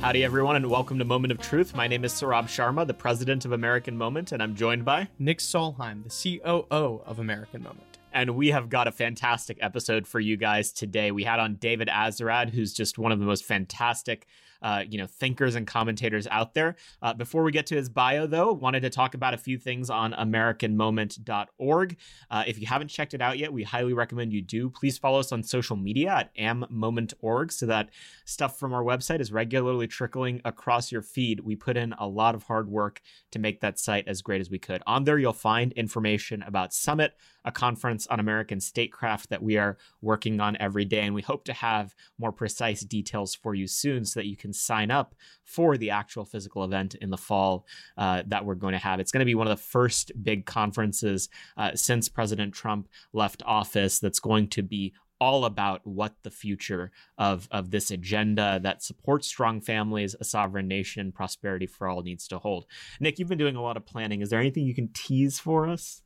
Howdy, everyone, and welcome to Moment of Truth. My name is Saurabh Sharma, the president of American Moment, and I'm joined by Nick Solheim, the COO of American Moment. And we have got a fantastic episode for you guys today. We had on David Azerrad, who's just one of the most fantastic uh, you know, thinkers and commentators out there. Uh, before we get to his bio, though, wanted to talk about a few things on AmericanMoment.org. Uh, if you haven't checked it out yet, we highly recommend you do. Please follow us on social media at ammoment.org so that stuff from our website is regularly trickling across your feed. We put in a lot of hard work to make that site as great as we could. On there, you'll find information about Summit, a conference on American statecraft that we are working on every day. And we hope to have more precise details for you soon so that you can sign up for the actual physical event in the fall uh, that we're going to have. It's going to be one of the first big conferences uh, since President Trump left office that's going to be all about what the future of, of this agenda that supports strong families, a sovereign nation, prosperity for all needs to hold. Nick, you've been doing a lot of planning. Is there anything you can tease for us?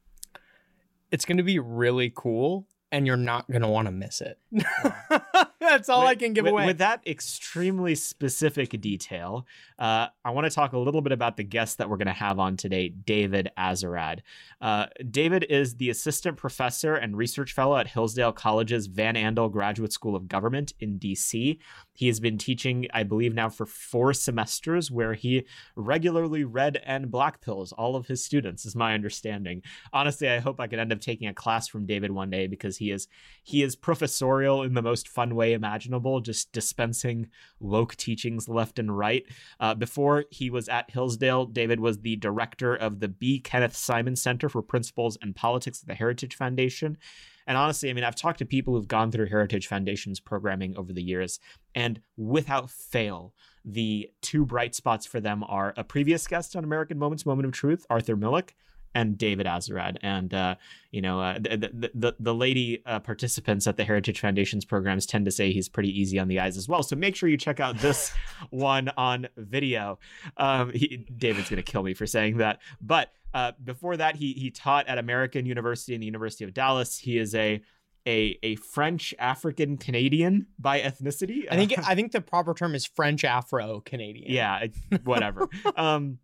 it's going to be really cool and you're not going to want to miss it. That's all with, I can give with, away. With that extremely specific detail, uh, I want to talk a little bit about the guest that we're going to have on today, David Azerrad. Uh, David is the assistant professor and research fellow at Hillsdale College's Van Andel Graduate School of Government in DC. He has been teaching, I believe, now for four semesters, where he regularly read and black pills all of his students, is my understanding. Honestly, I hope I can end up taking a class from David one day because he is he is professorial in the most fun way imaginable, just dispensing woke teachings left and right. Uh, before he was at Hillsdale, David was the director of the B. Kenneth Simon Center for Principles and Politics at the Heritage Foundation. And honestly, I mean, I've talked to people who've gone through Heritage Foundation's programming over the years, and without fail, the two bright spots for them are a previous guest on American Moments Moment of Truth, Arthur Milikh, and David Azerrad And, uh, you know, uh, the, the, the, lady uh, participants at the Heritage Foundation's programs tend to say he's pretty easy on the eyes as well. So make sure you check out this one on video. Um, he, David's going to kill me for saying that. But uh, before that, he, he taught at American University and the University of Dallas. He is a a a French African Canadian by ethnicity. I think I think the proper term is French Afro Canadian. Yeah, whatever. um,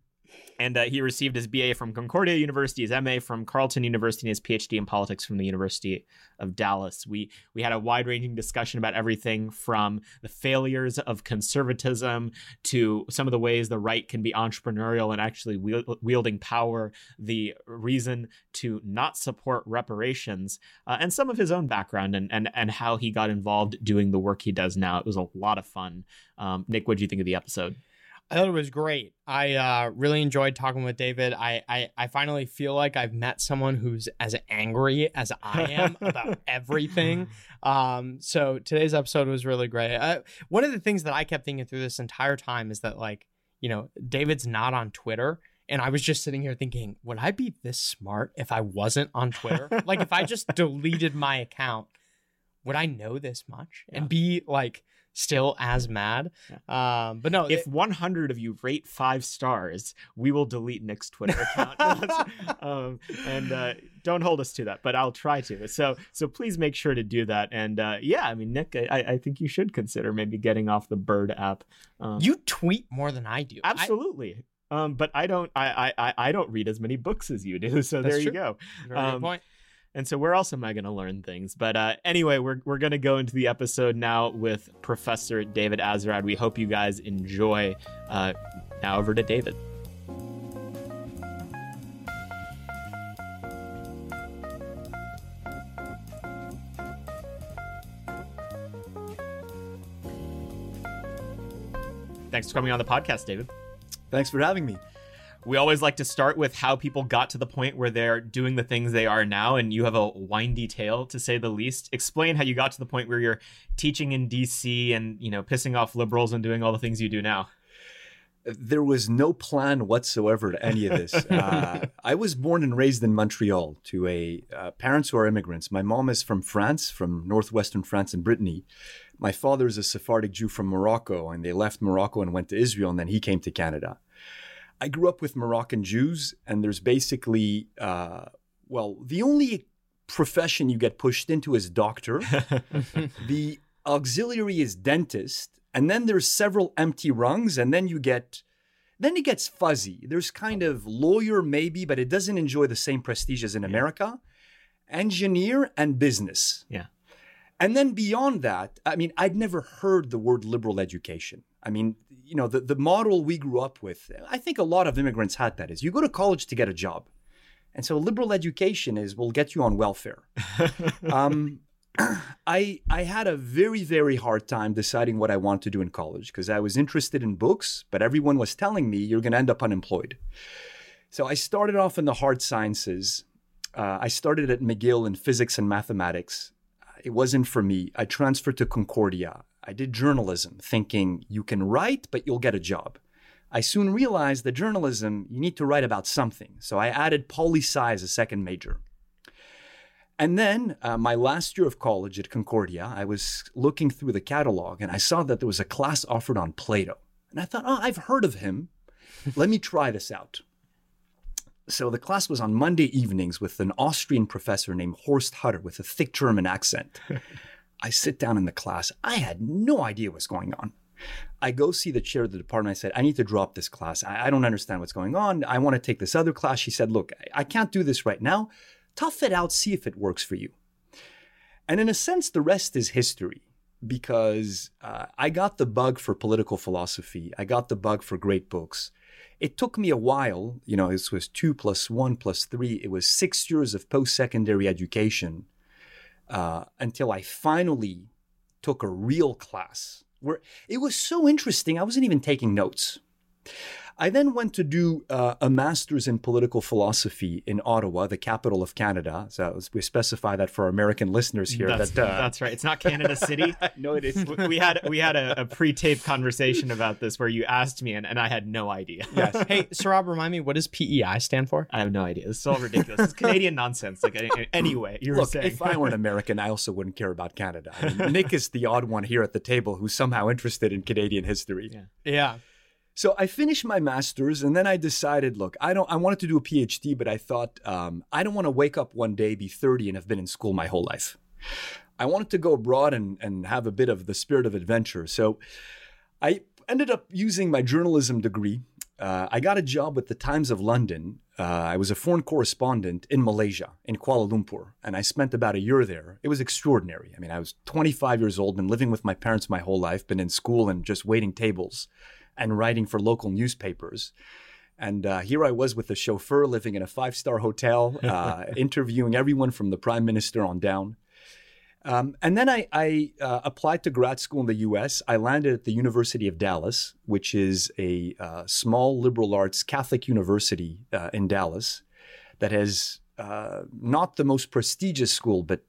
and uh, he received his BA from Concordia University, his MA from Carleton University, and his PhD in politics from the University of Dallas. We we had a wide-ranging discussion about everything from the failures of conservatism to some of the ways the right can be entrepreneurial and actually wielding power, the reason to not support reparations, uh, and some of his own background and, and and how he got involved doing the work he does now. It was a lot of fun. Um, Nick, what do you think of the episode? I thought it was great. I uh, really enjoyed talking with David. I, I, I finally feel like I've met someone who's as angry as I am about everything. Um, so today's episode was really great. Uh, one of the things that I kept thinking through this entire time is that like you know David's not on Twitter. And I was just sitting here thinking, would I be this smart if I wasn't on Twitter? like, if I just deleted my account, would I know this much and be like still as mad. Yeah. Um, but no, if it, 100 of you rate five stars, we will delete Nick's Twitter account. um, and uh, don't hold us to that, but I'll try to. So, so please make sure to do that. And uh, yeah, I mean, Nick, I, I think you should consider maybe getting off the Bird app. Um, you tweet more than I do. Absolutely. I, um, but I don't. I, I I don't read as many books as you do. So there true. you go. Very um, good point. And so where else am I going to learn things? But uh, anyway, we're, we're going to go into the episode now with Professor David Azerrad. We hope you guys enjoy. Uh, now over to David. Thanks for coming on the podcast, David. Thanks for having me we always like to start with how people got to the point where they're doing the things they are now and you have a windy tale to say the least explain how you got to the point where you're teaching in dc and you know pissing off liberals and doing all the things you do now there was no plan whatsoever to any of this. Uh, I was born and raised in Montreal to a uh, parents who are immigrants. My mom is from France, from northwestern France and Brittany. My father is a Sephardic Jew from Morocco, and they left Morocco and went to Israel, and then he came to Canada. I grew up with Moroccan Jews, and there's basically, uh, well, the only profession you get pushed into is doctor. the auxiliary is dentist, and then there's several empty rungs, and then you get then it gets fuzzy. There's kind of lawyer maybe, but it doesn't enjoy the same prestige as in America. Engineer and business. Yeah. And then beyond that, I mean, I'd never heard the word liberal education. I mean, you know, the, the model we grew up with, I think a lot of immigrants had that is you go to college to get a job. And so liberal education is will get you on welfare. um, I I had a very very hard time deciding what I wanted to do in college because I was interested in books, but everyone was telling me you're going to end up unemployed. So I started off in the hard sciences. Uh, I started at McGill in physics and mathematics. It wasn't for me. I transferred to Concordia. I did journalism, thinking you can write, but you'll get a job. I soon realized that journalism, you need to write about something. So I added poli sci as a second major. And then, uh, my last year of college at Concordia, I was looking through the catalog and I saw that there was a class offered on Plato. And I thought, oh, I've heard of him. Let me try this out. So the class was on Monday evenings with an Austrian professor named Horst Hutter with a thick German accent. I sit down in the class. I had no idea what's going on. I go see the chair of the department. I said, I need to drop this class. I, I don't understand what's going on. I want to take this other class. She said, Look, I, I can't do this right now tough it out, see if it works for you. And in a sense, the rest is history because uh, I got the bug for political philosophy. I got the bug for great books. It took me a while, you know, this was two plus one plus three. It was six years of post secondary education uh, until I finally took a real class where it was so interesting. I wasn't even taking notes. I then went to do uh, a master's in political philosophy in Ottawa, the capital of Canada. So we specify that for our American listeners here. That's, that, uh, that's right. It's not Canada City. no, it is. we had we had a, a pre-taped conversation about this where you asked me and, and I had no idea. Yes. hey, Saurabh, remind me, what does PEI stand for? I have no idea. It's all ridiculous. It's Canadian nonsense. Like anyway, you were Look, saying. if I were an American, I also wouldn't care about Canada. I mean, Nick is the odd one here at the table who's somehow interested in Canadian history. Yeah. Yeah. So I finished my master's, and then I decided, look, I don't. I wanted to do a PhD, but I thought um, I don't want to wake up one day, be 30, and have been in school my whole life. I wanted to go abroad and and have a bit of the spirit of adventure. So I ended up using my journalism degree. Uh, I got a job with the Times of London. Uh, I was a foreign correspondent in Malaysia, in Kuala Lumpur, and I spent about a year there. It was extraordinary. I mean, I was 25 years old, been living with my parents my whole life, been in school and just waiting tables and writing for local newspapers. And uh, here I was with a chauffeur living in a five star hotel, uh, interviewing everyone from the prime minister on down. Um, and then I, I uh, applied to grad school in the US. I landed at the University of Dallas, which is a uh, small liberal arts Catholic university uh, in Dallas that has uh, not the most prestigious school, but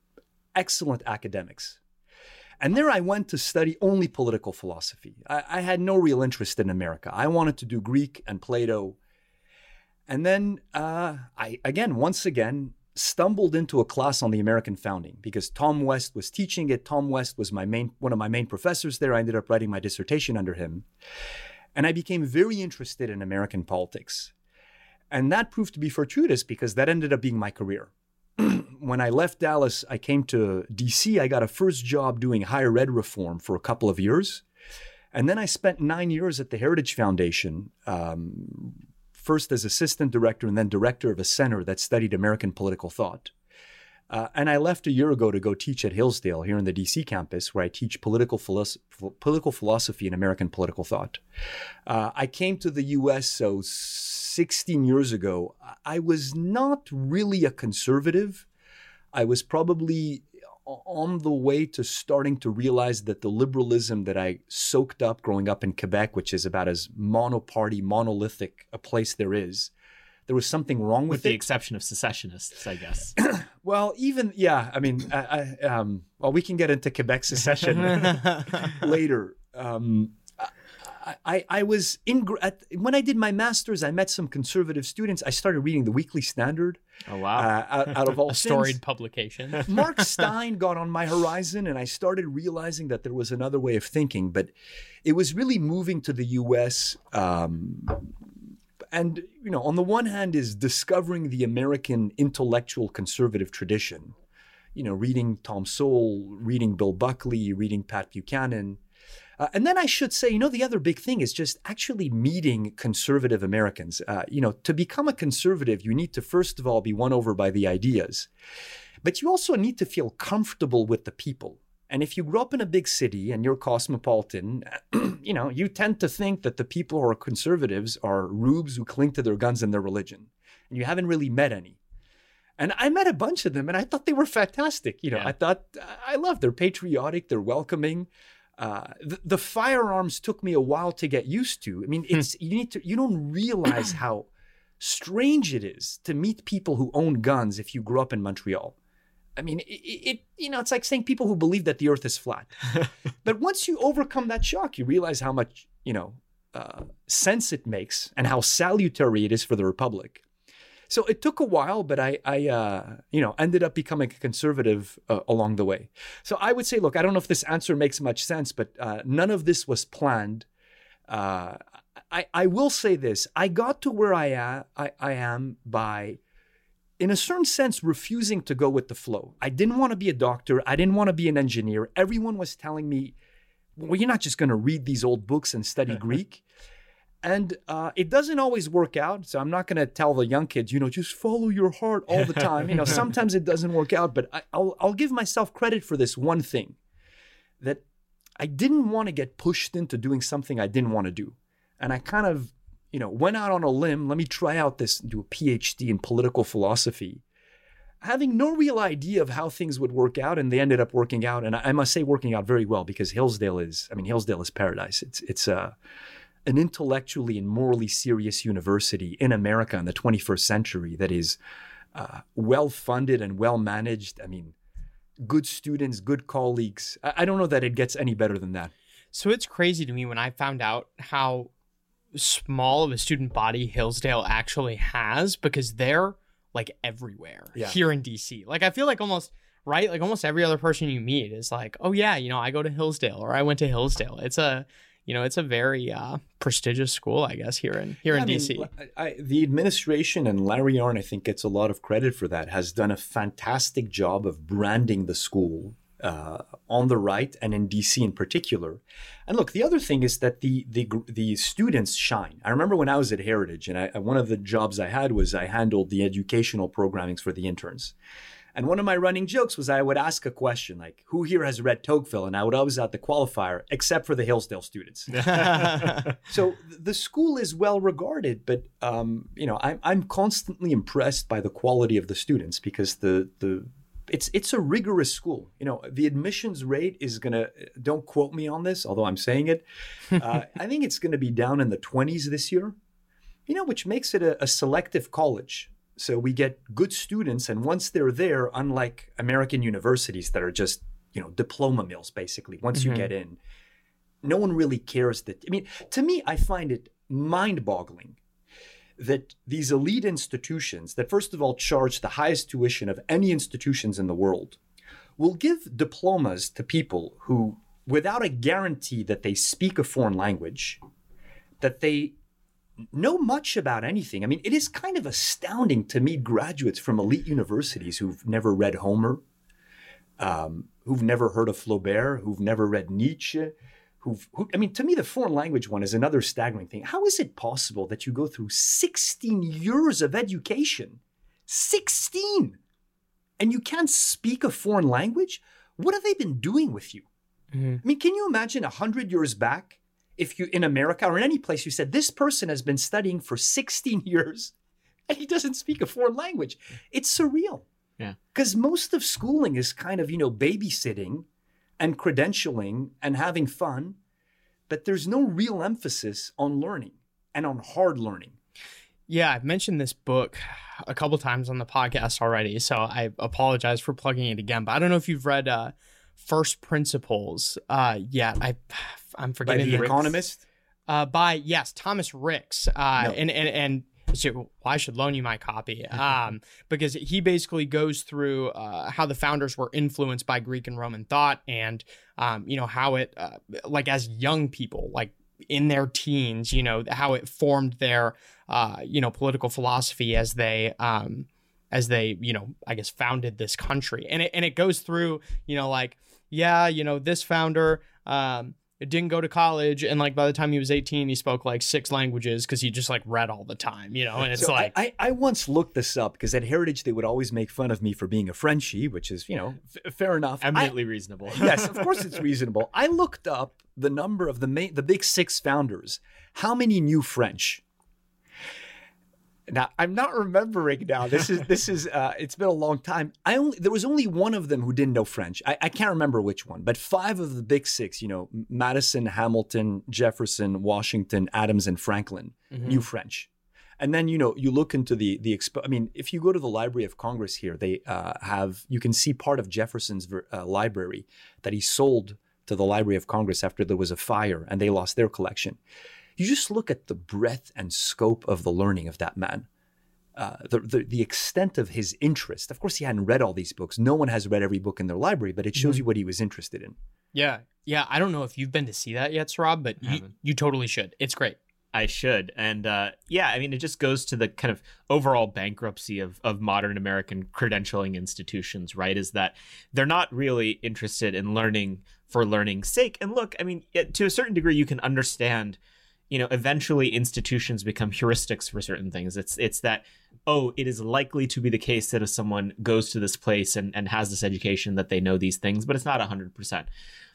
excellent academics. And there I went to study only political philosophy. I, I, had no real interest in America. I wanted to do Greek and Plato. And then uh, I, again, once again, stumbled into a class on the American founding because Tom West was teaching it. Tom West was my main, one of my main professors there. I ended up writing my dissertation under him. And I became very interested in American politics. And that proved to be fortuitous because that ended up being my career. When I left Dallas, I came to DC. I got a first job doing higher ed reform for a couple of years. And then I spent nine years at the Heritage Foundation, um, first as assistant director and then director of a center that studied American political thought. Uh, and I left a year ago to go teach at Hillsdale here in the DC campus, where I teach political, philosoph- political philosophy and American political thought. Uh, I came to the US so 16 years ago. I was not really a conservative. I was probably on the way to starting to realize that the liberalism that I soaked up growing up in Quebec, which is about as monoparty, monolithic a place there is, there was something wrong with, with the it. exception of secessionists, I guess. well, even yeah, I mean, I, I, um, well, we can get into Quebec secession later. Um, I, I was in at, when I did my master's. I met some conservative students. I started reading the Weekly Standard. Oh wow! Uh, out, out, of all storied publication. Mark Steyn got on my horizon, and I started realizing that there was another way of thinking. But it was really moving to the U.S. Um, and you know, on the one hand, is discovering the American intellectual conservative tradition. You know, reading Tom Sowell, reading Bill Buckley, reading Pat Buchanan Uh, and then I should say, you know, the other big thing is just actually meeting conservative Americans. Uh, you know, to become a conservative, you need to first of all be won over by the ideas, but you also need to feel comfortable with the people. And if you grew up in a big city and you're cosmopolitan, you know, you tend to think that the people who are conservatives are rubes who cling to their guns and their religion. And you haven't really met any. And I met a bunch of them and I thought they were fantastic. You know, Yeah. I thought, I love, they're patriotic, they're welcoming. Uh, the, the firearms took me a while to get used to. I mean, it's, you need to, you don't realize how strange it is to meet people who own guns if you grew up in Montreal. I mean, it, it, you know, it's like saying people who believe that the earth is flat. but once you overcome that shock, you realize how much, you know, uh, sense it makes and how salutary it is for the republic. So it took a while, but I, I uh, you know, ended up becoming a conservative uh, along the way. So I would say, look, I don't know if this answer makes much sense, but uh, none of this was planned. Uh, I, I will say this: I got to where I am, I, I am by, in a certain sense, refusing to go with the flow. I didn't want to be a doctor. I didn't want to be an engineer. Everyone was telling me, "Well, you're not just going to read these old books and study Greek." And uh, it doesn't always work out. So I'm not going to tell the young kids, you know, just follow your heart all the time. You know, sometimes it doesn't work out. But I, I'll, I'll give myself credit for this one thing that I didn't want to get pushed into doing something I didn't want to do. And I kind of, you know, went out on a limb. Let me try out this, do a PhD in political philosophy, having no real idea of how things would work out. And they ended up working out. And I, I must say, working out very well because Hillsdale is, I mean, Hillsdale is paradise. It's, it's, uh, an intellectually and morally serious university in America in the 21st century that is uh, well funded and well managed. I mean, good students, good colleagues. I, I don't know that it gets any better than that. So it's crazy to me when I found out how small of a student body Hillsdale actually has because they're like everywhere Yeah. here in DC. Like I feel like almost right, like almost every other person you meet is like, "Oh yeah, you know, I go to Hillsdale or I went to Hillsdale." It's a you know, it's a very uh, prestigious school, I guess, here in here in I mean, DC. I, I, the administration and Larry Arnn, I think, gets a lot of credit for that. Has done a fantastic job of branding the school uh, on the right and in DC in particular. And look, the other thing is that the the the students shine. I remember when I was at Heritage, and I, one of the jobs I had was I handled the educational programmings for the interns. And one of my running jokes was I would ask a question like, "Who here has read Tocqueville?" And I would always out the qualifier, except for the Hillsdale students. So the school is well regarded, but um, you know, I'm I'm constantly impressed by the quality of the students because the the it's it's a rigorous school. You know, the admissions rate is gonna. Don't quote me on this, although I'm saying it. Uh, I think it's going to be down in the 20s this year. You know, which makes it a, a selective college. So we get good students, and once they're there, unlike American universities that are just you know diploma mills, basically. Once you Mhm. get in, no one really cares that. I mean, to me, I find it mind-boggling that these elite institutions, that first of all charge the highest tuition of any institutions in the world, will give diplomas to people who, without a guarantee that they speak a foreign language, that they know much about anything. I mean, it is kind of astounding to meet graduates from elite universities who've never read Homer, um, who've never heard of Flaubert, who've never read Nietzsche. Who've, who, I mean, to me, the foreign language one is another staggering thing. How is it possible that you go through 16 years of education? 16! And you can't speak a foreign language? What have they been doing with you? Mhm. I mean, can you imagine 100 years back if you in America or in any place you said this person has been studying for 16 years and he doesn't speak a foreign language? It's surreal. Yeah. Because most of schooling is kind of, you know, babysitting and credentialing and having fun, but there's no real emphasis on learning and on hard learning. Yeah, I've mentioned this book a couple times on the podcast already, so I apologize for plugging it again. But I don't know if you've read uh, First Principles uh, yet. I I'm By forgetting the the Economist. uh, by yes Thomas Ricks uh, No. and and and so well, I should loan you my copy um, because he basically goes through uh, how the founders were influenced by Greek and Roman thought and um, you know how it uh, like as young people like in their teens you know how it formed their uh, you know political philosophy as they um, as they you know I guess founded this country and it and it goes through you know like yeah you know this founder um, didn't go to college, and like by the time he was 18, he spoke like six languages because he just like read all the time, you know. And it's So like, I, I once looked this up because at Heritage they would always make fun of me for being a Frenchie, which is you know f- fair enough. I- Eminently reasonable. yes, of course it's reasonable. I looked up the number of the main, the big six founders. How many knew French? Now I'm not remembering now. This is this is uh, it's been a long time. I only there was only one of them who didn't know French. I, I can't remember which one, but five of the big six, you know, Madison, Hamilton, Jefferson, Washington, Adams, and Franklin Mhm. knew French. And then you know you look into the the expo- I mean, if you go to the Library of Congress here, they uh, have you can see part of Jefferson's ver- uh, library that he sold to the Library of Congress after there was a fire and they lost their collection. You just look at the breadth and scope of the learning of that man. Uh, the, the the extent of his interest. Of course, he hadn't read all these books. No one has read every book in their library, but it shows Mhm. you what he was interested in. yeah, yeah. I don't know if you've been to see that yet, Rob, but you, you totally should. It's great. I should. And uh, yeah, I mean, it just goes to the kind of overall bankruptcy of, of modern American credentialing institutions, right? Is that they're not really interested in learning for learning's sake. And look, I mean, to a certain degree, you can understand, you know, eventually institutions become heuristics for certain things. It's it's that, oh, it is likely to be the case that if someone goes to this place and, and has this education that they know these things, but it's not 100%.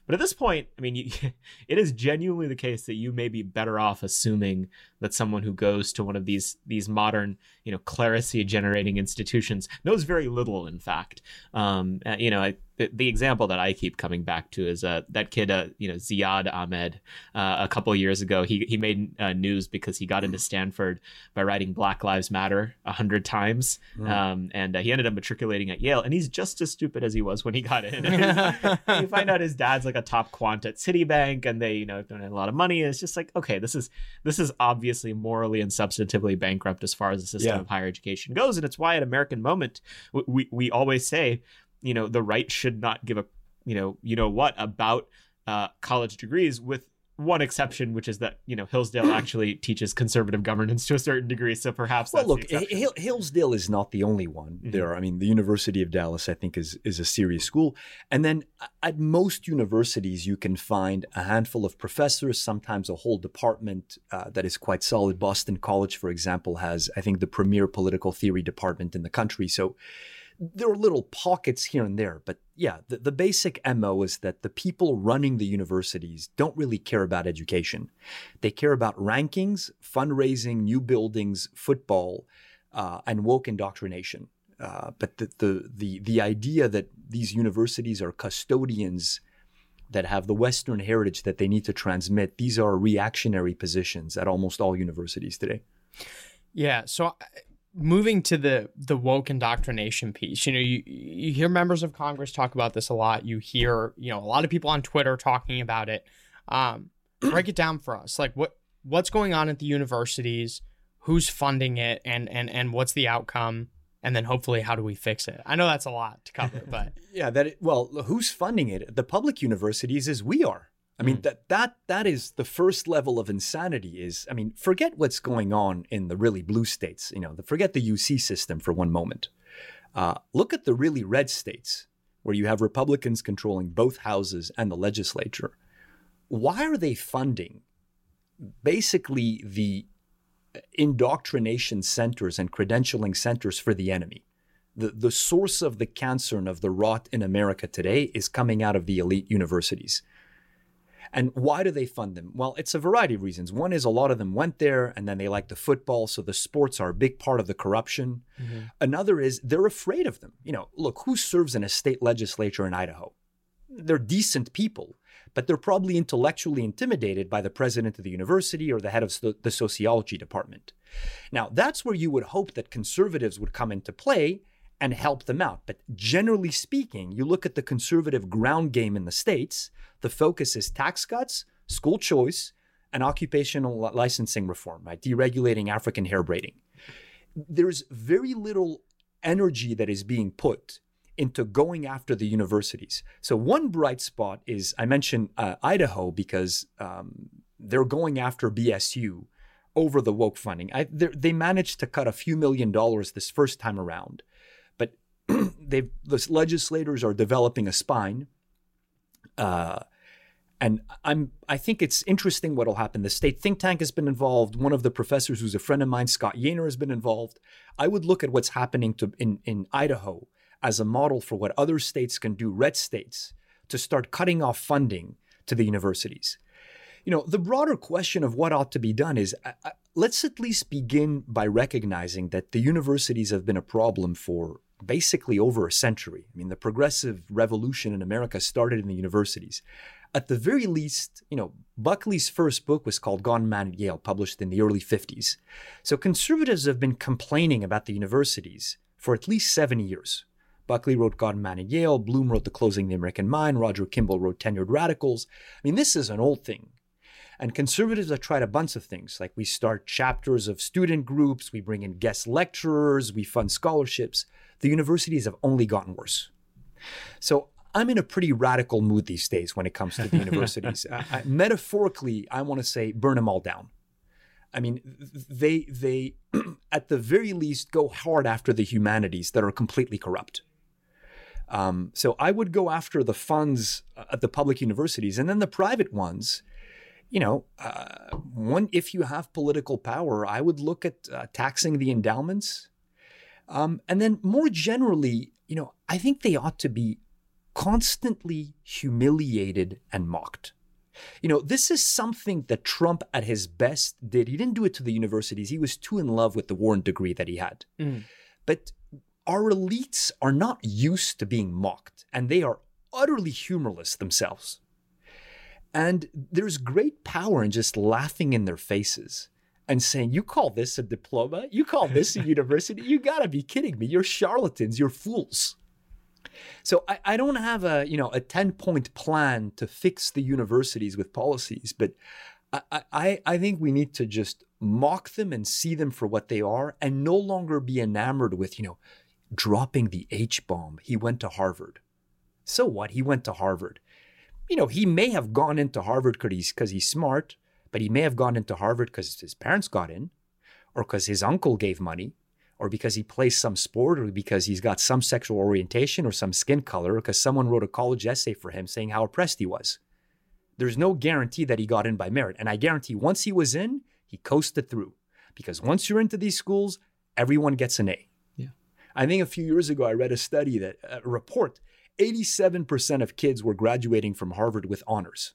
But at this point, I mean, you, it is genuinely the case that you may be better off assuming that someone who goes to one of these these modern, you know, clerisy generating institutions knows very little. In fact, um, uh, you know, I, the, the example that I keep coming back to is uh, that kid, uh, you know, Ziad Ahmed. Uh, a couple of years ago, he he made uh, news because he got into Stanford by writing Black Lives Matter a hundred times, Mm. um, and uh, he ended up matriculating at Yale, and he's just as stupid as he was when he got in. you find out his dad's like a top quant at Citibank, and they, you know, don't have a lot of money. And it's just like, okay, this is this is obviously morally and substantively bankrupt as far as the system Yeah. of higher education goes, and it's why at American Moment w- we we always say, you know, the right should not give a, you know, you know what about uh, college degrees with one exception, which is that you know Hillsdale actually teaches conservative governance to a certain degree. So perhaps Well, look, exception. Hillsdale is not the only one. Mhm. There, I mean, the University of Dallas, I think, is is a serious school. And then at most universities, you can find a handful of professors, sometimes a whole department uh, that is quite solid. Boston College, for example, has, I think, the premier political theory department in the country. So there are little pockets here and there, but yeah, the, the basic MO is that the people running the universities don't really care about education. They care about rankings, fundraising, new buildings, football, uh, and woke indoctrination. Uh, but the, the the the idea that these universities are custodians that have the Western heritage that they need to transmit, these are reactionary positions at almost all universities today. Yeah. So moving to the the woke indoctrination piece, you know, you you hear members of Congress talk about this a lot. You hear, you know, a lot of people on Twitter talking about it. Um, break it down for us. Like what what's going on at the universities, who's funding it, and and and what's the outcome, and then hopefully how do we fix it? I know that's a lot to cover, but Yeah, that it, well, who's funding it? The public universities is we are. I mean Mm. that that that is the first level of insanity. Is I mean, forget what's going on in the really blue states. You know, the, forget the UC system for one moment. Uh, look at the really red states where you have Republicans controlling both houses and the legislature. Why are they funding basically the indoctrination centers and credentialing centers for the enemy? the, the source of the cancer and of the rot in America today is coming out of the elite universities. And why do they fund them? Well, it's a variety of reasons. One is a lot of them went there and then they like the football, so the sports are a big part of the corruption. Mm-hmm. Another is they're afraid of them. You know, look, who serves in a state legislature in Idaho? They're decent people, but they're probably intellectually intimidated by the president of the university or the head of so- the sociology department. Now, that's where you would hope that conservatives would come into play and help them out. But generally speaking, you look at the conservative ground game in the states, the focus is tax cuts, school choice, and occupational licensing reform, right? Deregulating African hair braiding. There's very little energy that is being put into going after the universities. So one bright spot is I mentioned uh, Idaho because um, they're going after BSU over the woke funding. I, they managed to cut a few million dollars this first time around, but they the legislators are developing a spine, uh, And I'm I think it's interesting what'll happen. The state think tank has been involved. One of the professors who's a friend of mine, Scott Yenor, has been involved. I would look at what's happening to in, in Idaho as a model for what other states can do, red states, to start cutting off funding to the universities. You know, the broader question of what ought to be done is uh, uh let's at least begin by recognizing that the universities have been a problem for basically over a century. I mean, the progressive revolution in America started in the universities at the very least, you know, Buckley's first book was called God and Man at Yale, published in the early 50s. So conservatives have been complaining about the universities for at least seven years. Buckley wrote God and Man at Yale, Bloom wrote The Closing of the American Mind, Roger Kimball wrote Tenured Radicals. I mean, this is an old thing. And conservatives have tried a bunch of things, like we start chapters of student groups, we bring in guest lecturers, we fund scholarships. The universities have only gotten worse. So I'm in a pretty radical mood these days when it comes to the universities. I, metaphorically, I want to say burn them all down. I mean, they they at the very least go hard after the humanities that are completely corrupt. Um, so I would go after the funds at the public universities, and then the private ones. You know, uh, one if you have political power, I would look at uh, taxing the endowments, um, and then more generally, you know, I think they ought to be constantly humiliated and mocked. You know, this is something that Trump at his best did. He didn't do it to the universities. He was too in love with the Wharton degree that he had. Mm. But our elites are not used to being mocked, and they are utterly humorless themselves. And there's great power in just laughing in their faces and saying, You call this a diploma? You call this a university? You gotta be kidding me. You're charlatans. You're fools. So I, I don't have a you know a 10 point plan to fix the universities with policies, but I, I, I think we need to just mock them and see them for what they are and no longer be enamored with, you know, dropping the H bomb. He went to Harvard. So what? He went to Harvard. You know, he may have gone into Harvard because he's, he's smart, but he may have gone into Harvard because his parents got in or because his uncle gave money or because he plays some sport or because he's got some sexual orientation or some skin color or because someone wrote a college essay for him saying how oppressed he was. There's no guarantee that he got in by merit. And I guarantee once he was in, he coasted through. Because once you're into these schools, everyone gets an A. Yeah. I think a few years ago I read a study that uh, a report 87% of kids were graduating from Harvard with honors.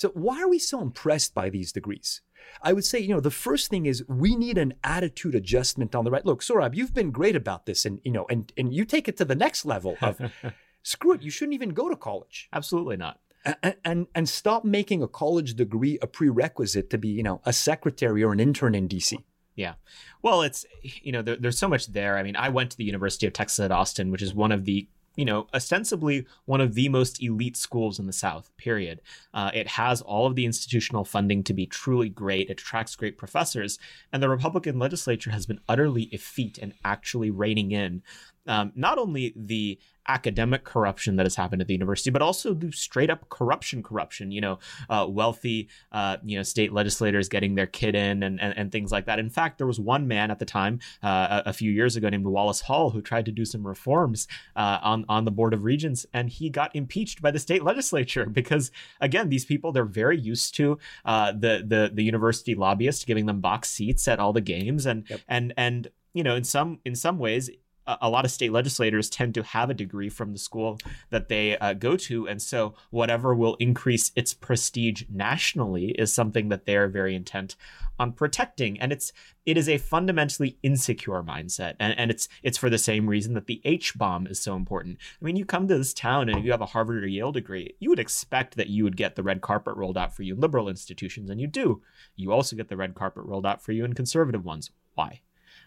So why are we so impressed by these degrees? I would say, you know, the first thing is we need an attitude adjustment on the right. Look, Saurabh, you've been great about this, and you know, and and you take it to the next level of screw it, you shouldn't even go to college. Absolutely not. And, and and stop making a college degree a prerequisite to be, you know, a secretary or an intern in DC. Yeah. Well, it's, you know, there, there's so much there. I mean, I went to the University of Texas at Austin, which is one of the you know, ostensibly one of the most elite schools in the South, period. Uh, it has all of the institutional funding to be truly great. It attracts great professors. And the Republican legislature has been utterly effete in actually reining in um, not only the academic corruption that has happened at the university, but also the straight up corruption, corruption. You know, uh, wealthy, uh, you know, state legislators getting their kid in and, and, and things like that. In fact, there was one man at the time, uh, a, a, few years ago, named Wallace Hall, who tried to do some reforms uh, on on the board of regents, and he got impeached by the state legislature because, again, these people they're very used to uh, the the the university lobbyists giving them box seats at all the games, and yep. and and you know, in some in some ways a lot of state legislators tend to have a degree from the school that they uh, go to. And so whatever will increase its prestige nationally is something that they're very intent on protecting. And it's it is a fundamentally insecure mindset. And, and it's it's for the same reason that the H bomb is so important. I mean, you come to this town and you have a Harvard or Yale degree, you would expect that you would get the red carpet rolled out for you in liberal institutions, and you do. You also get the red carpet rolled out for you in conservative ones. Why?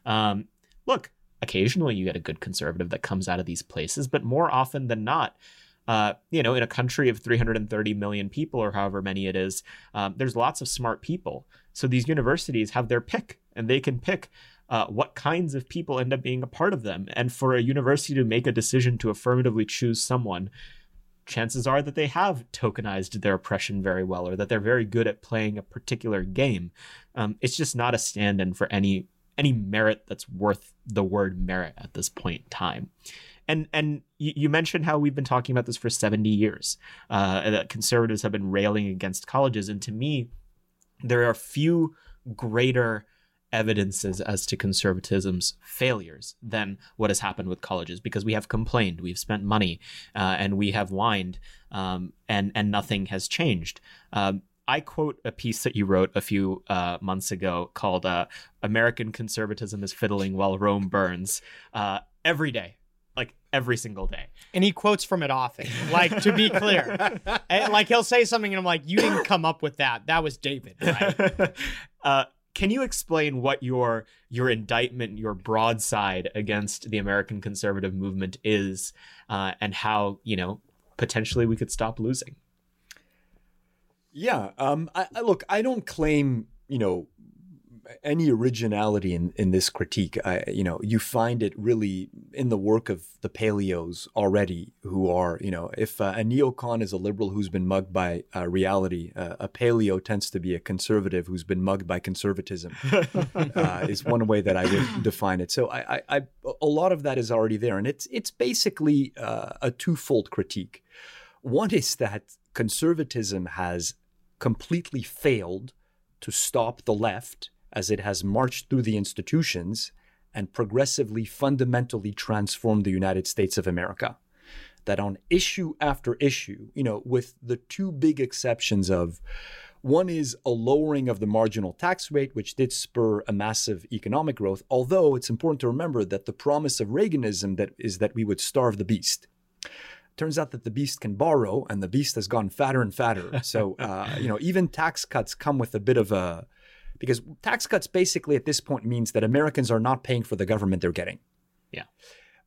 Um, look, occasionally you get a good conservative that comes out of these places, but more often than not, uh, you know, in a country of 330 million people or however many it is, um, there's lots of smart people. So these universities have their pick, and they can pick uh, what kinds of people end up being a part of them. And for a university to make a decision to affirmatively choose someone, chances are that they have tokenized their oppression very well, or that they're very good at playing a particular game. Um, it's just not a stand-in for any any merit that's worth the word merit at this point in time. and and you, you, mentioned how we've been talking about this for 70 years. Uh, that conservatives have been railing against colleges, and to me, there are few greater evidences as to conservatism's failures than what has happened with colleges because we have complained, we've spent money, uh, and we have whined, um, and and nothing has changed. Um, I quote a piece that you wrote a few uh, months ago called uh, "American Conservatism is Fiddling While Rome Burns." Uh, every day, like every single day. And he quotes from it often. Like to be clear, and, like he'll say something, and I'm like, "You didn't come up with that. That was David." Right? uh, can you explain what your your indictment, your broadside against the American conservative movement is, uh, and how you know potentially we could stop losing? Yeah, um, I, I, look, I don't claim you know any originality in, in this critique. I, you know, you find it really in the work of the paleos already, who are, you know, if uh, a neocon is a liberal who's been mugged by uh, reality, uh, a paleo tends to be a conservative who's been mugged by conservatism. Uh, is one way that I would define it. So I, I, I, a lot of that is already there, and it's it's basically uh, a twofold critique. One is that conservatism has completely failed to stop the left as it has marched through the institutions and progressively fundamentally transformed the United States of America. That on issue after issue, you know, with the two big exceptions of one is a lowering of the marginal tax rate, which did spur a massive economic growth. Although it's important to remember that the promise of Reaganism that is that we would starve the beast. Turns out that the beast can borrow, and the beast has gone fatter and fatter. So, uh, you know, even tax cuts come with a bit of a because tax cuts basically at this point means that Americans are not paying for the government they're getting. Yeah.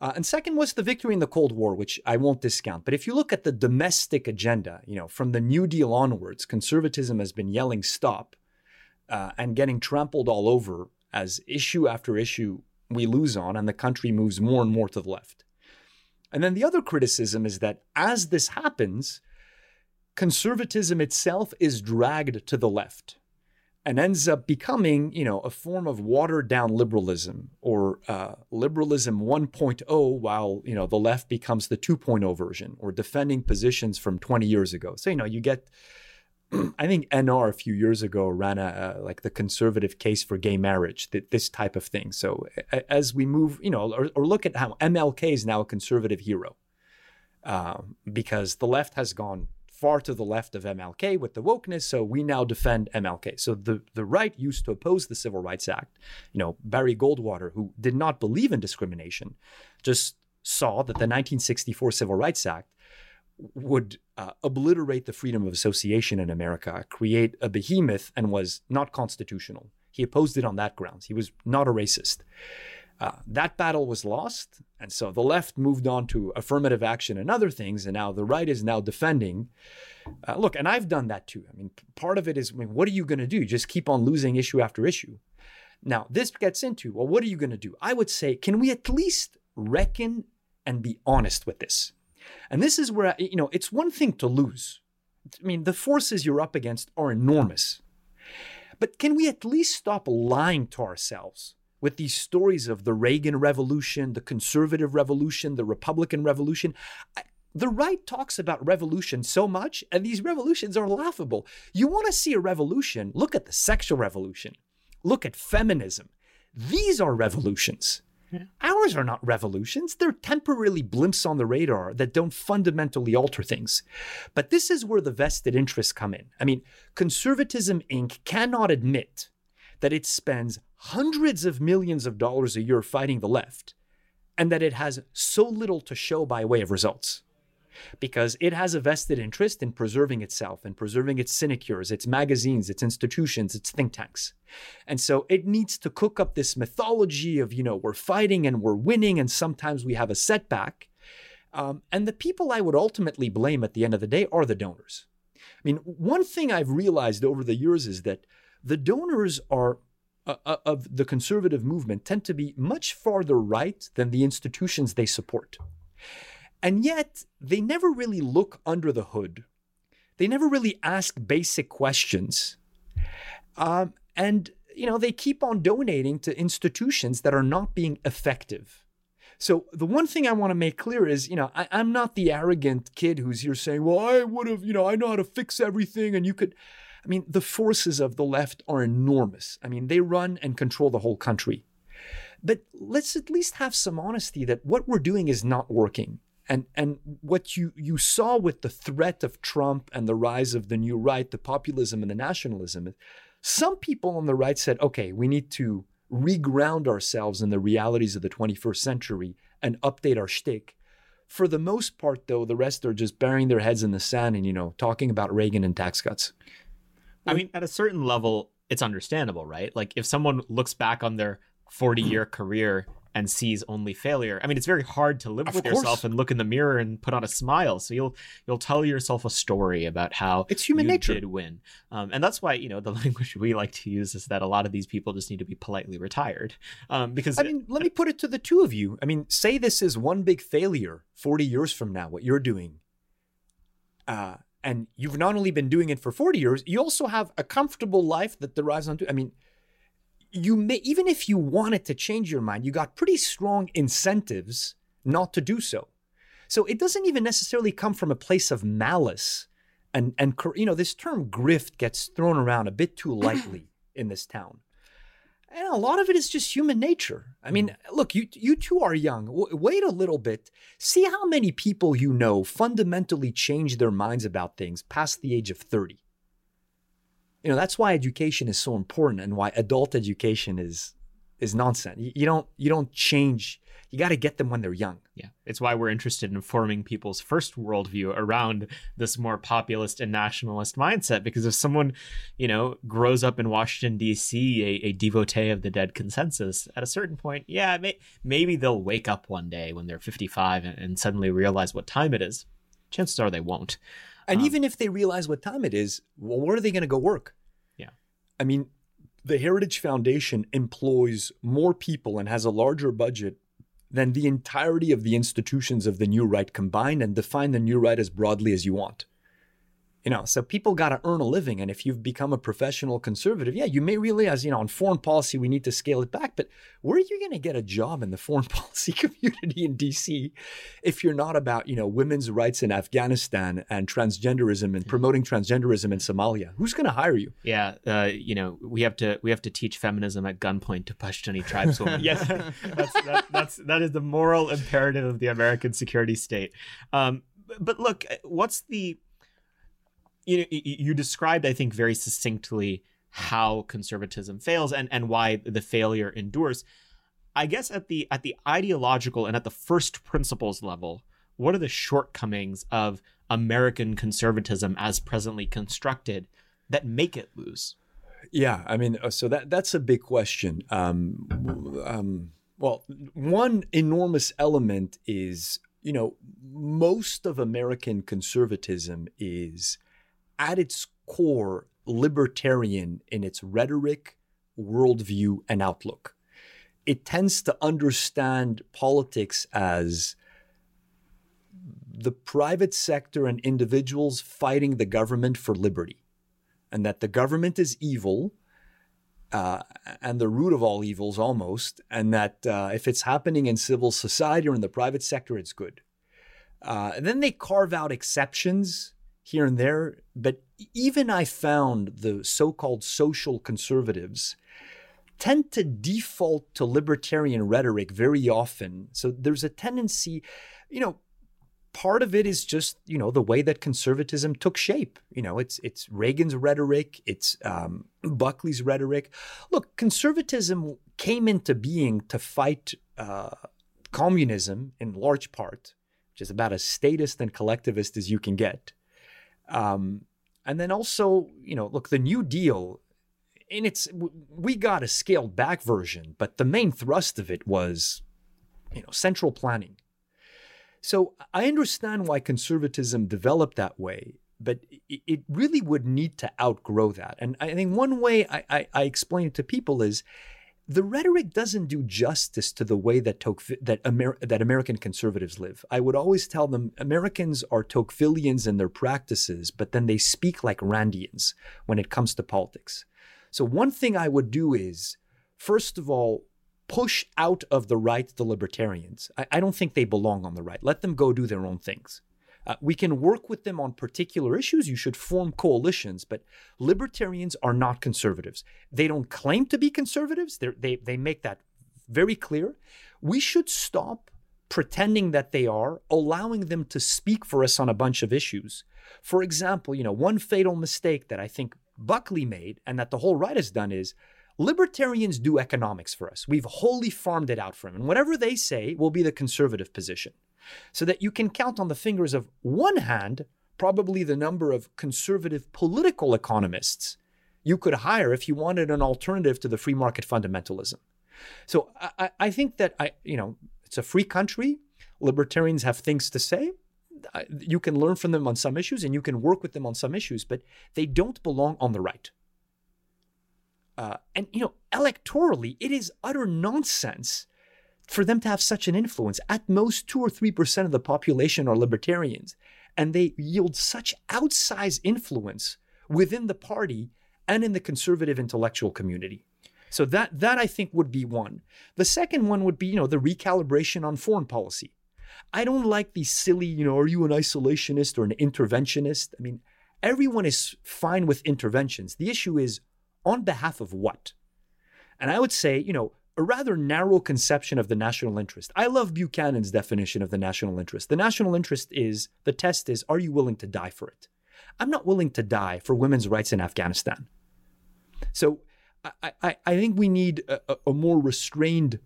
Uh, and second was the victory in the Cold War, which I won't discount. But if you look at the domestic agenda, you know, from the New Deal onwards, conservatism has been yelling stop uh, and getting trampled all over as issue after issue we lose on, and the country moves more and more to the left. And then the other criticism is that as this happens, conservatism itself is dragged to the left and ends up becoming, you know, a form of watered down liberalism or uh, liberalism 1.0, while you know the left becomes the 2.0 version or defending positions from 20 years ago. So you know you get. I think NR a few years ago ran a, like the conservative case for gay marriage, th- this type of thing. So as we move, you know, or, or, look at how MLK is now a conservative hero, uh, because the left has gone far to the left of MLK with the wokeness, so we now defend MLK. So the, the right used to oppose the Civil Rights Act. You know, Barry Goldwater, who did not believe in discrimination, just saw that the 1964 Civil Rights Act would uh, obliterate the freedom of association in America, create a behemoth, and was not constitutional. He opposed it on that grounds. He was not a racist. Uh, that battle was lost. And so the left moved on to affirmative action and other things. And now the right is now defending. Uh, look, and I've done that too. I mean, part of it is, I mean, what are you going to do? Just keep on losing issue after issue. Now, this gets into, well, what are you going to do? I would say, can we at least reckon and be honest with this? And this is where, you know, it's one thing to lose. I mean, the forces you're up against are enormous. But can we at least stop lying to ourselves with these stories of the Reagan Revolution, the Conservative Revolution, the Republican Revolution. The right talks about revolution so much, and these revolutions are laughable. You want to see a revolution? Look at the sexual revolution. Look at feminism. These are revolutions. Yeah. Ours are not revolutions. They're temporarily blimps on the radar that don't fundamentally alter things. But this is where the vested interests come in. I mean, Conservatism Inc. cannot admit that it spends hundreds of millions of dollars a year fighting the left, and that it has so little to show by way of results. Because it has a vested interest in preserving itself and preserving its sinecures, its magazines, its institutions, its think tanks. And so it needs to cook up this mythology of, you know, we're fighting and we're winning, and sometimes we have a setback. Um, and the people I would ultimately blame at the end of the day are the donors. I mean, one thing I've realized over the years is that the donors are uh, uh, of the conservative movement tend to be much farther right than the institutions they support. And yet, they never really look under the hood. They never really ask basic questions. Um, and, you know, they keep on donating to institutions that are not being effective. So the one thing I want to make clear is, you know, I, I'm not the arrogant kid who's here saying, well, I would have, you know, I know how to fix everything and you could. I mean, the forces of the left are enormous. I mean, they run and control the whole country. But let's at least have some honesty that what we're doing is not working. And and what you you saw with the threat of Trump and the rise of the new right, the populism and the nationalism, some people on the right said, okay, we need to reground ourselves in the realities of the 21st century and update our shtick. For the most part, though, the rest are just burying their heads in the sand and, you know, talking about Reagan and tax cuts. I mean, at a certain level, it's understandable, right? Like if someone looks back on their 40 year career and sees only failure. I mean, it's very hard to live Of with course. yourself and look in the mirror and put on a smile. So you'll you'll tell yourself a story about how It's human you nature. did win, um, and that's why you know the language we like to use is that a lot of these people just need to be politely retired, um, because I mean, let me put it to the two of you. I mean, say this is one big failure 40 years from now, what you're doing. Uh, and you've not only been doing it for 40 years, you also have a comfortable life that derives onto. I mean, you may, even if you wanted to change your mind, you got pretty strong incentives not to do so. So it doesn't even necessarily come from a place of malice. And, and you know, this term grift gets thrown around a bit too lightly in this town. And a lot of it is just human nature. I mean, look, you you two are young. W- wait a little bit. See how many people you know fundamentally change their minds about things past the age of 30. You know, that's why education is so important and why adult education is is nonsense. You, you don't you don't change. You got to get them when they're young. Yeah, it's why we're interested in forming people's first worldview around this more populist and nationalist mindset. Because if someone, you know, grows up in Washington D.C., a, a devotee of the dead consensus, at a certain point, yeah, may, maybe they'll wake up one day when they're 55 and, and suddenly realize what time it is. Chances are they won't. And Um, even if they realize what time it is, well, where are they going to go work? I mean, the Heritage Foundation employs more people and has a larger budget than the entirety of the institutions of the New Right combined and define the New Right as broadly as you want. You know, so people got to earn a living. And if you've become a professional conservative, yeah, you may realize, you know, on foreign policy, we need to scale it back. But where are you going to get a job in the foreign policy community in DC if you're not about, you know, women's rights in Afghanistan and transgenderism and promoting transgenderism in Somalia? Who's going to hire you? Yeah, uh, you know, we have to we have to teach feminism at gunpoint to Pashtuni tribeswomen. yes, that's that, that's that is the moral imperative of the American security state. Um, but, but look, what's the you know you described I think very succinctly how conservatism fails and and why the failure endures. I guess at the at the ideological and at the first principles level, what are the shortcomings of American conservatism as presently constructed that make it lose? Yeah, I mean, uh, so that that's a big question. Um, um, well, one enormous element is, you know, most of American conservatism is, at its core, libertarian in its rhetoric, worldview, and outlook. It tends to understand politics as the private sector and individuals fighting the government for liberty and that the government is evil uh, and the root of all evils almost, and that uh, if it's happening in civil society or in the private sector, it's good. Uh, then they carve out exceptions here and there, but even I found the so called social conservatives tend to default to libertarian rhetoric very often. So there's a tendency, you know, part of it is just you know the way that conservatism took shape. You know it's it's reagan's rhetoric it's um, buckley's rhetoric. Look conservatism came into being to fight uh, communism in large part which is about as statist and collectivist as you can get um, and then also you know look the new deal in its we got a scaled back version but the main thrust of it was you know central planning so I understand why conservatism developed that way, but it, it really would need to outgrow that. And I think one way I, I, I explain it to people is the rhetoric doesn't do justice to the way that that, Amer, that American conservatives live. I would always tell them Americans are Tocquevillians in their practices, but then they speak like Randians when it comes to politics. So one thing I would do is, first of all, push out of the right the libertarians. I, I don't think they belong on the right. Let them go do their own things. Uh, we can work with them on particular issues. You should form coalitions, but libertarians are not conservatives. They don't claim to be conservatives. They're, they they make that very clear. We should stop pretending that they are, allowing them to speak for us on a bunch of issues. For example, you know, one fatal mistake that I think Buckley made and that the whole right has done is libertarians do economics for us. We've wholly farmed it out for them. And whatever they say will be the conservative position so that you can count on the fingers of one hand probably the number of conservative political economists you could hire if you wanted an alternative to the free market fundamentalism. So I, I think that I, you know, it's a free country. Libertarians have things to say. You can learn from them on some issues and you can work with them on some issues, but they don't belong on the right. Uh, and, you know, electorally, it is utter nonsense for them to have such an influence. At most, two or 3% of the population are libertarians, and they yield such outsized influence within the party and in the conservative intellectual community. So that that I think would be one. The second one would be, you know, the recalibration on foreign policy. I don't like these silly, you know, are you an isolationist or an interventionist? I mean, everyone is fine with interventions. The issue is on behalf of what? And I would say, you know, a rather narrow conception of the national interest. I love Buchanan's definition of the national interest. The national interest is the test is are you willing to die for it? I'm not willing to die for women's rights in Afghanistan. So I, I, I think we need a, a more restrained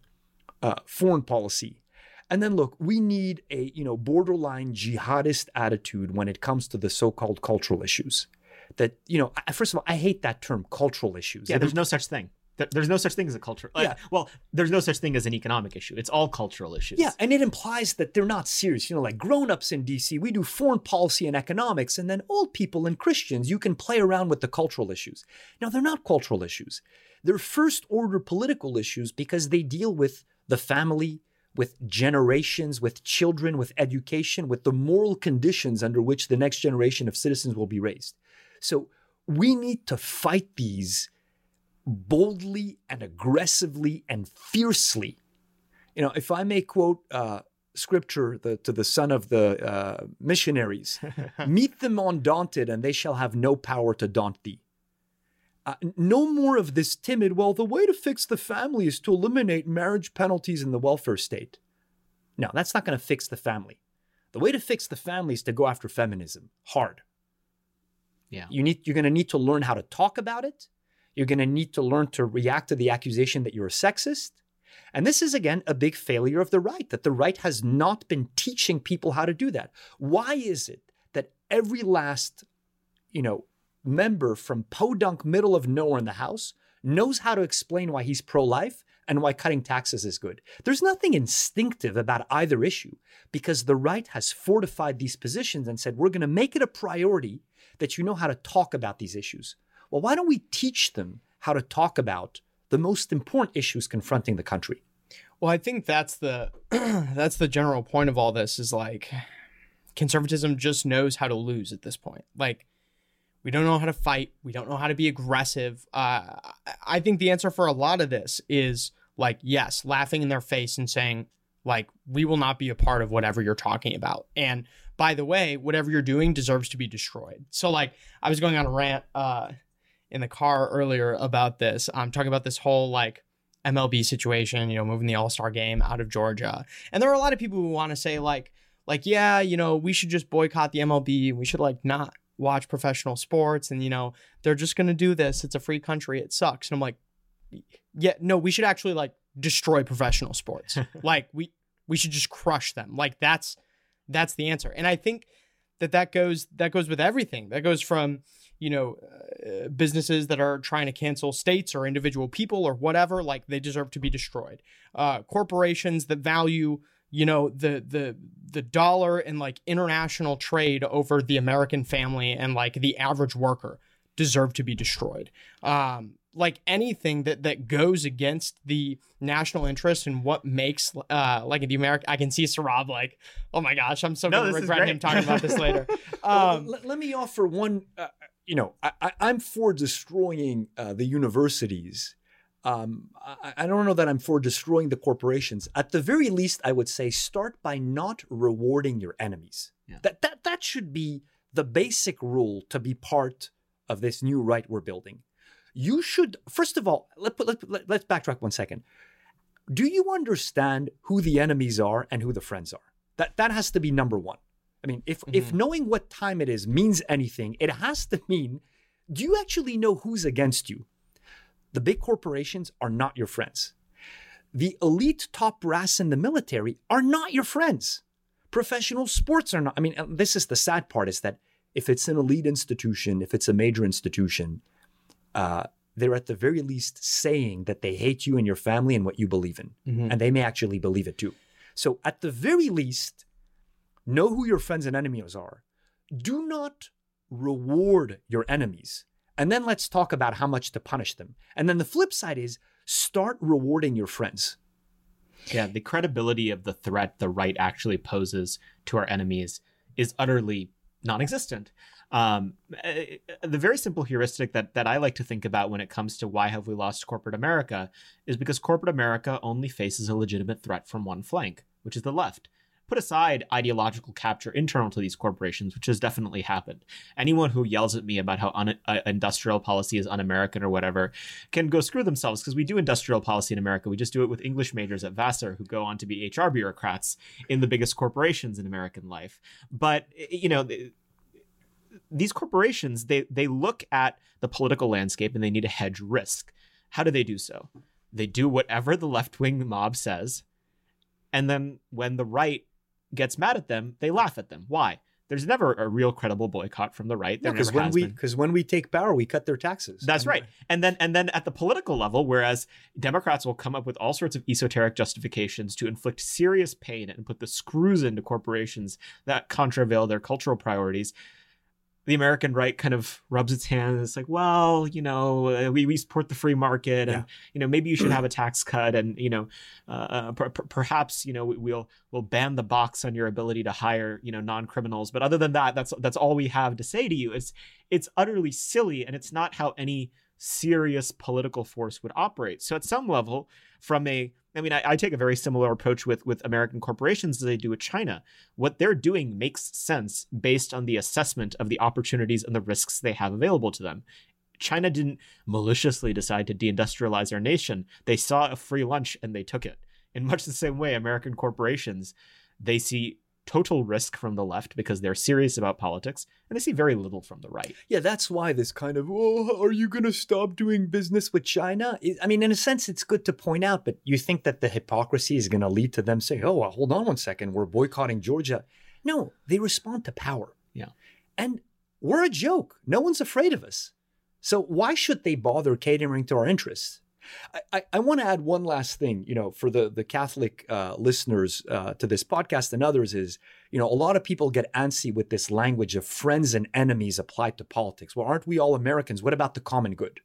uh, foreign policy. And then look, we need a you know borderline jihadist attitude when it comes to the so-called cultural issues. That you know, first of all, I hate that term, cultural issues. Yeah, there's no such thing. There's no such thing as a culture. Like, Yeah. Well, there's no such thing as an economic issue. It's all cultural issues. Yeah, and it implies that they're not serious. You know, like grown-ups in DC, we do foreign policy and economics, and then old people and Christians, you can play around with the cultural issues. Now, they're not cultural issues. They're first-order political issues because they deal with the family, with generations, with children, with education, with the moral conditions under which the next generation of citizens will be raised. So we need to fight these boldly and aggressively and fiercely. You know, if I may quote uh, scripture the, to the son of the uh, missionaries, meet them undaunted, and they shall have no power to daunt thee. Uh, no more of this timid, well, the way to fix the family is to eliminate marriage penalties in the welfare state. No, that's not going to fix the family. The way to fix the family is to go after feminism hard. Yeah. You need you're going to need to learn how to talk about it. You're going to need to learn to react to the accusation that you're a sexist. And this is again a big failure of the right that the right has not been teaching people how to do that. Why is it that every last you know member from podunk middle of nowhere in the house knows how to explain why he's pro-life and why cutting taxes is good. There's nothing instinctive about either issue because the right has fortified these positions and said, we're going to make it a priority that you know how to talk about these issues. Well, why don't we teach them how to talk about the most important issues confronting the country? Well, I think that's the that's the general point of all this is like conservatism just knows how to lose at this point. Like we don't know how to fight, we don't know how to be aggressive. Uh, I think the answer for a lot of this is like yes, laughing in their face and saying like we will not be a part of whatever you're talking about. And by the way, whatever you're doing deserves to be destroyed. So like I was going on a rant uh in the car earlier about this. I'm talking about this whole like MLB situation, you know, moving the All-Star game out of Georgia. And there are a lot of people who want to say like like yeah, you know, we should just boycott the MLB. We should like not watch professional sports and you know, they're just going to do this. It's a free country. It sucks. And I'm like yeah, no, we should actually like destroy professional sports. like we we should just crush them. Like that's that's the answer. And I think that that goes that goes with everything. That goes from you know uh, businesses that are trying to cancel states or individual people or whatever. Like they deserve to be destroyed. Uh, corporations that value you know the the the dollar and like international trade over the American family and like the average worker deserve to be destroyed. Um, like anything that that goes against the national interest and what makes uh like the American I can see Saurabh like oh my gosh I'm so No, gonna regret him talking about this later Well, um let, let me offer one. Uh, you know, I, I, I'm for destroying uh, the universities um, I, I don't know that I'm for destroying the corporations. At the very least, I would say start by not rewarding your enemies. Yeah. That that that should be the basic rule to be part of this new right we're building. You should first of all let, let, let, let's backtrack one second. Do you understand who the enemies are and who the friends are? That that has to be number one. I mean, if if knowing what time it is means anything, it has to mean do you actually know who's against you? The big corporations are not your friends. The elite top brass in the military are not your friends. Professional sports are not. I mean, uh, this is the sad part is that if it's an elite institution, if it's a major institution, uh, they're at the very least saying that they hate you and your family and what you believe in. Mhm. And they may actually believe it too. So, at the very least, know who your friends and enemies are. Do not reward your enemies. And then let's talk about how much to punish them. And then the flip side is start rewarding your friends. Yeah, the credibility of the threat the right actually poses to our enemies is utterly non-existent. Um, eh, the very simple heuristic that that I like to think about when it comes to why have we lost corporate America is because corporate America only faces a legitimate threat from one flank, which is the left. Put aside ideological capture internal to these corporations, which has definitely happened. Anyone who yells at me about how un- uh, industrial policy is un-American or whatever can go screw themselves because we do industrial policy in America. We just do it with English majors at Vassar who go on to be HR bureaucrats in the biggest corporations in American life. But you know, th- these corporations they they look at the political landscape and they need to hedge risk. How do they do so? They do whatever the left-wing mob says, and then when the right gets mad at them, they laugh at them. Why? There's never a real credible boycott from the right. Because when we because when we take power, we cut their taxes. That's right. And then and then at the political level, whereas Democrats will come up with all sorts of esoteric justifications to inflict serious pain and put the screws into corporations that contravail their cultural priorities. The American right kind of rubs its hands. It's like, well, you know, uh, we, we support the free market, and Yeah. you know, maybe you should have a tax cut, and you know, uh, uh, per- per- perhaps you know we'll we'll ban the box on your ability to hire you know non criminals. But other than that, that's that's all we have to say to you. It's it's utterly silly, and it's not how any serious political force would operate. So at some level, from a I mean, I, I take a very similar approach with with American corporations as I do with China. What they're doing makes sense based on the assessment of the opportunities and the risks they have available to them. China didn't maliciously decide to deindustrialize our nation. They saw a free lunch and they took it. In much the same way, American corporations, they see total risk from the left because they're serious about politics, and they see very little from the right. Yeah, that's why this kind of, oh, are you going to stop doing business with China? I- mean, in a sense, it's good to point out, but you think that the hypocrisy is going to lead to them saying, oh, well, hold on one second, we're boycotting Georgia. No, they respond to power. Yeah. And we're a joke. No one's afraid of us. So why should they bother catering to our interests? I, I, I want to add one last thing, you know, for the the Catholic uh, listeners uh, to this podcast and others is, you know, a lot of people get antsy with this language of friends and enemies applied to politics. Well, aren't we all Americans? What about the common good?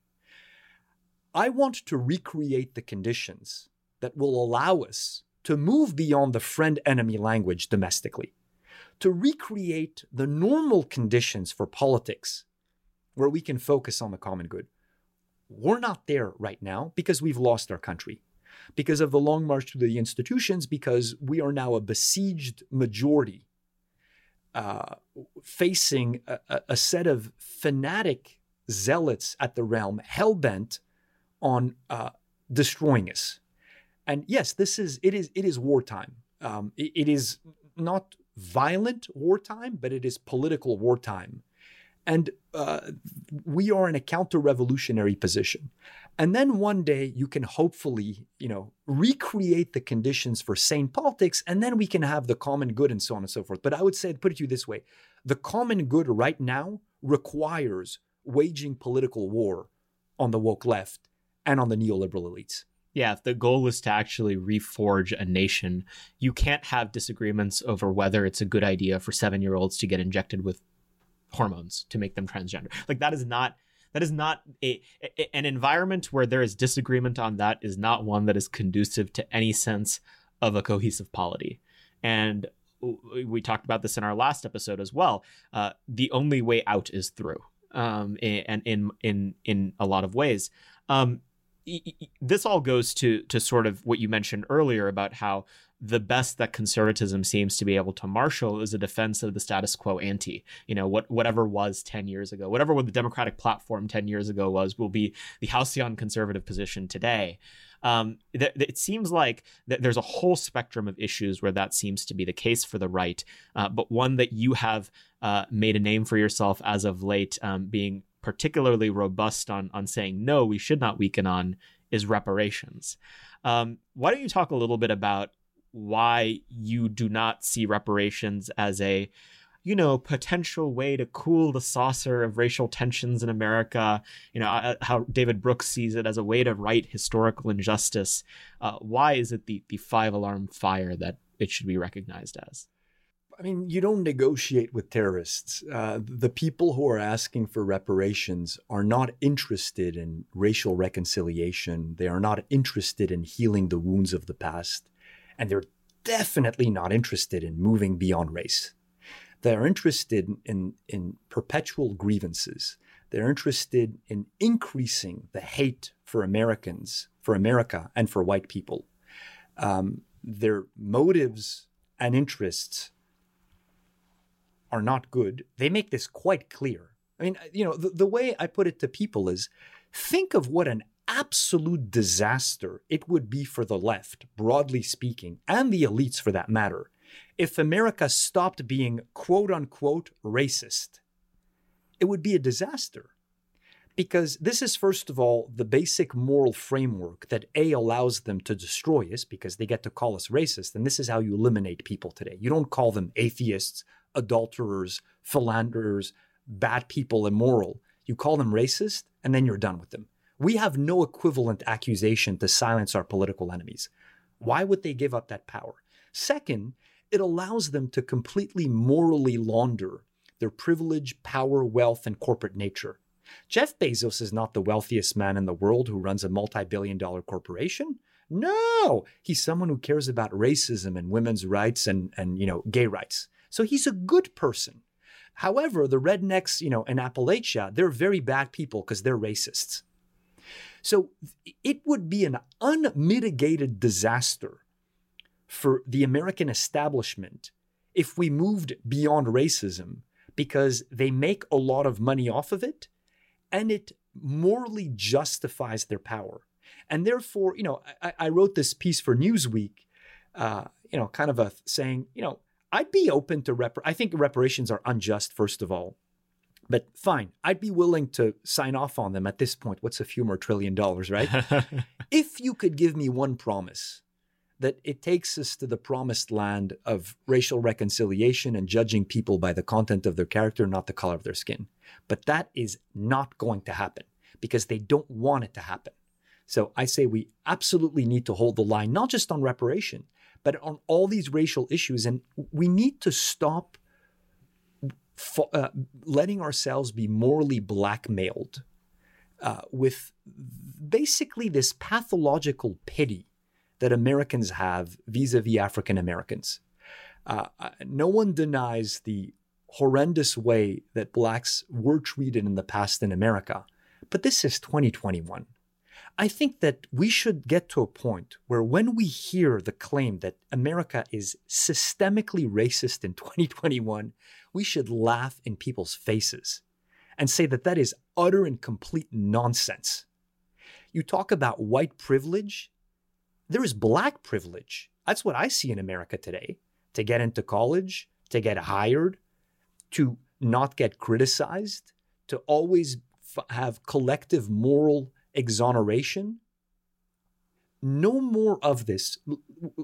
I want to recreate the conditions that will allow us to move beyond the friend enemy language domestically, to recreate the normal conditions for politics where we can focus on the common good. We're not there right now because we've lost our country, because of the long march to the institutions, because we are now a besieged majority uh, facing a, a- set of fanatic zealots at the realm hell bent on uh, destroying us. And yes, this is it is it is wartime. Um, it- it is not violent wartime, but it is political wartime. And uh, we are in a counter-revolutionary position. And then one day you can hopefully, you know, recreate the conditions for sane politics, and then we can have the common good and so on and so forth. But I would say, put it to you this way: the common good right now requires waging political war on the woke left and on the neoliberal elites. Yeah, if the goal is to actually reforge a nation, you can't have disagreements over whether it's a good idea for seven year olds to get injected with hormones to make them transgender. Like that is not that is not a, a- an environment where there is disagreement on that is not one that is conducive to any sense of a cohesive polity. And we talked about this in our last episode as well. Uh, the only way out is through, um, and in in in a lot of ways. Um, this all goes to to sort of what you mentioned earlier about how the best that conservatism seems to be able to marshal is a defense of the status quo ante. You know, what whatever was 10 years ago, whatever what the Democratic platform 10 years ago was, will be the halcyon conservative position today. Um, th- it seems like th- there's a whole spectrum of issues where that seems to be the case for the right, uh, but one that you have uh, made a name for yourself as of late, um, being particularly robust on on saying no, we should not weaken on is reparations. Um, why don't you talk a little bit about why you do not see reparations as a you know potential way to cool the saucer of racial tensions in america you know uh, how david brooks sees it as a way to right historical injustice uh, why is it the, the five alarm fire that it should be recognized as I mean, you don't negotiate with terrorists. Uh, the people who are asking for reparations are not interested in racial reconciliation. They are not interested in healing the wounds of the past and they're definitely not interested in moving beyond race. They're interested in, in perpetual grievances. They're interested in increasing the hate for Americans, for America, and for white people. Um, their motives and interests are not good. They make this quite clear. I mean, you know, the, the way I put it to people is think of what an absolute disaster it would be for the left, broadly speaking, and the elites for that matter, if America stopped being quote unquote racist. It would be a disaster. Because this is, first of all, the basic moral framework that A allows them to destroy us because they get to call us racist. And this is how you eliminate people today. You don't call them atheists, adulterers, philanderers, bad people, immoral. You call them racist, and then you're done with them. We have no equivalent accusation to silence our political enemies. Why would they give up that power? Second, it allows them to completely morally launder their privilege, power, wealth, and corporate nature. Jeff Bezos is not the wealthiest man in the world who runs a multi billion dollar corporation. No, he's someone who cares about racism and women's rights and, and you know, gay rights. So he's a good person. However, the rednecks, you know, in Appalachia, they're very bad people because they're racists. So it would be an unmitigated disaster for the American establishment if we moved beyond racism because they make a lot of money off of it and it morally justifies their power. And therefore, you know, I, I wrote this piece for Newsweek, uh, you know, kind of a saying, you know, I'd be open to rep. I think reparations are unjust, first of all. But fine, I'd be willing to sign off on them at this point. What's a few more trillion dollars, right? if you could give me one promise that it takes us to the promised land of racial reconciliation and judging people by the content of their character, not the color of their skin. But that is not going to happen because they don't want it to happen. So I say we absolutely need to hold the line, not just on reparation, but on all these racial issues. And we need to stop uh, letting ourselves be morally blackmailed uh, with basically this pathological pity that Americans have vis-a-vis African Americans. Uh, uh, no one denies the horrendous way that blacks were treated in the past in America, but this is 2021. I think that we should get to a point where when we hear the claim that America is systemically racist in 2021, we should laugh in people's faces and say that that is utter and complete nonsense. You talk about white privilege, there is black privilege. That's what I see in America today. To get into college, to get hired, to not get criticized, to always f- have collective moral exoneration. No more of this.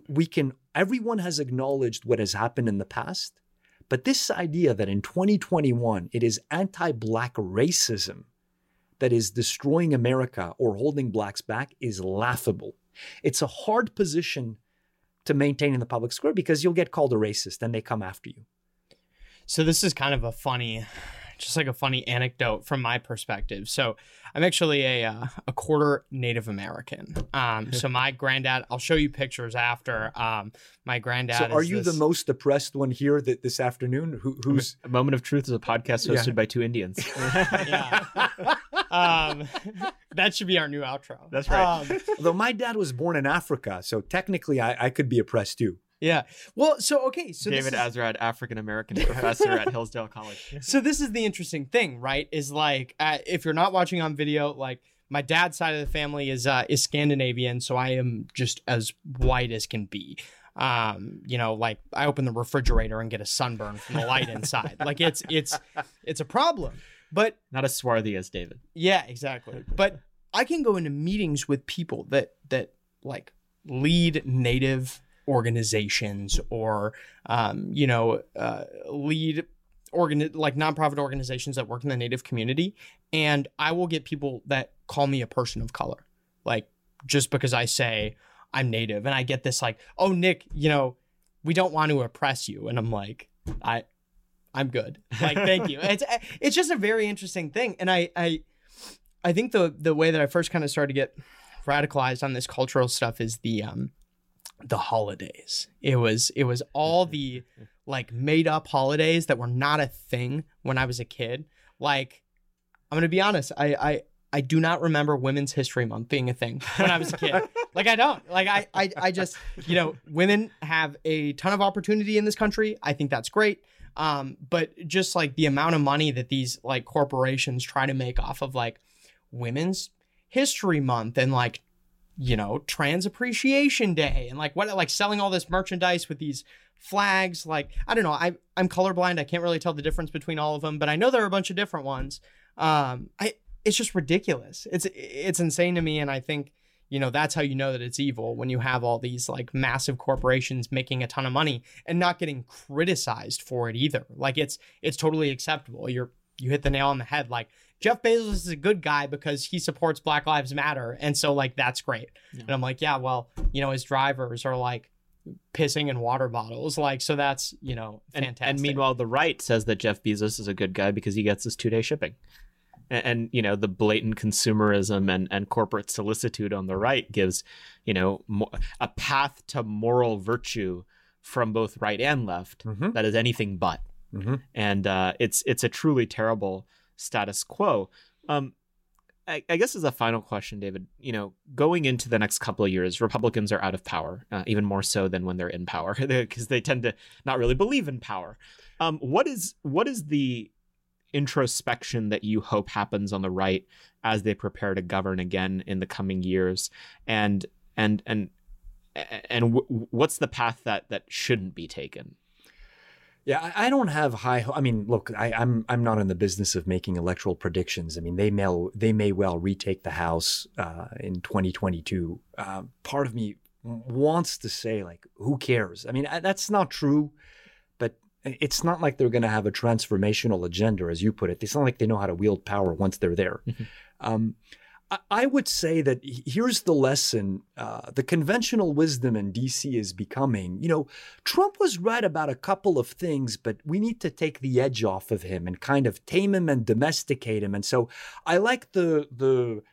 We can, everyone has acknowledged what has happened in the past, but this idea that in 2021 it is anti Black racism that is destroying America or holding Blacks back is laughable. It's a hard position to maintain in the public square because you'll get called a racist and they come after you. So, this is kind of a funny just like a funny anecdote from my perspective. So I'm actually a uh, a quarter Native American. Um, so my granddad, I'll show you pictures after. Um, my granddad. So are you this... the most depressed one here that this afternoon? Who, who's a moment of truth is a podcast hosted yeah. by two Indians. yeah. Um, that should be our new outro. That's right. Um, Although my dad was born in Africa, so technically I, I could be oppressed too. Yeah. Well, so okay, so David this is, Azerrad, African American professor at Hillsdale College. so this is the interesting thing, right? Is like uh, if you're not watching on video, like my dad's side of the family is uh, is Scandinavian, so I am just as white as can be. Um, you know, like I open the refrigerator and get a sunburn from the light inside. Like it's it's it's a problem. But Not as swarthy as David. Yeah, exactly. But I can go into meetings with people that that like lead native organizations or um, you know uh, lead organ like nonprofit organizations that work in the native community, and I will get people that call me a person of color, like just because I say I'm native, and I get this like, oh Nick, you know, we don't want to oppress you, and I'm like, I. I'm good. Like, thank you. It's it's just a very interesting thing, and I I I think the the way that I first kind of started to get radicalized on this cultural stuff is the um the holidays. It was it was all the like made up holidays that were not a thing when I was a kid. Like I'm gonna be honest, I I I do not remember Women's History Month being a thing when I was a kid. like I don't. Like I, I I just you know women have a ton of opportunity in this country. I think that's great. Um, but just like the amount of money that these like corporations try to make off of like Women's History Month and like you know Trans Appreciation Day and like what like selling all this merchandise with these flags like I don't know I I'm colorblind I can't really tell the difference between all of them but I know there are a bunch of different ones. Um I it's just ridiculous. It's it's insane to me and I think you know that's how you know that it's evil when you have all these like massive corporations making a ton of money and not getting criticized for it either. Like it's it's totally acceptable. You're you hit the nail on the head. Like jeff bezos is a good guy because he supports black lives matter and so like that's great Yeah. and i'm like yeah well you know his drivers are like pissing in water bottles like so that's you know fantastic and meanwhile, the right says that Jeff Bezos is a good guy because he gets his two day shipping. And, and you know the blatant consumerism and, and corporate solicitude on the right gives you know mo- a path to moral virtue from both right and left Mhm. that is anything but. Mhm. and uh, it's it's a truly terrible status quo. Um, I, I guess as a final question, David, you know, going into the next couple of years, Republicans are out of power, uh, even more so than when they're in power, because they tend to not really believe in power. Um, what is what is the introspection that you hope happens on the right as they prepare to govern again in the coming years, and and and and w- what's the path that that shouldn't be taken? Yeah, I, don't have high. I mean, look, I, I'm I'm not in the business of making electoral predictions. I mean, they may they may well retake the House uh, in 2022. Uh, part of me wants to say like, who cares? I mean, I, that's not true, but it's not like they're going to have a transformational agenda, as you put it. It's not like they know how to wield power once they're there. Mhm. Um, I- would say that here's the lesson. Uh, the conventional wisdom in DC is becoming, you know, Trump was right about a couple of things, but we need to take the edge off of him and kind of tame him and domesticate him. And so I like the the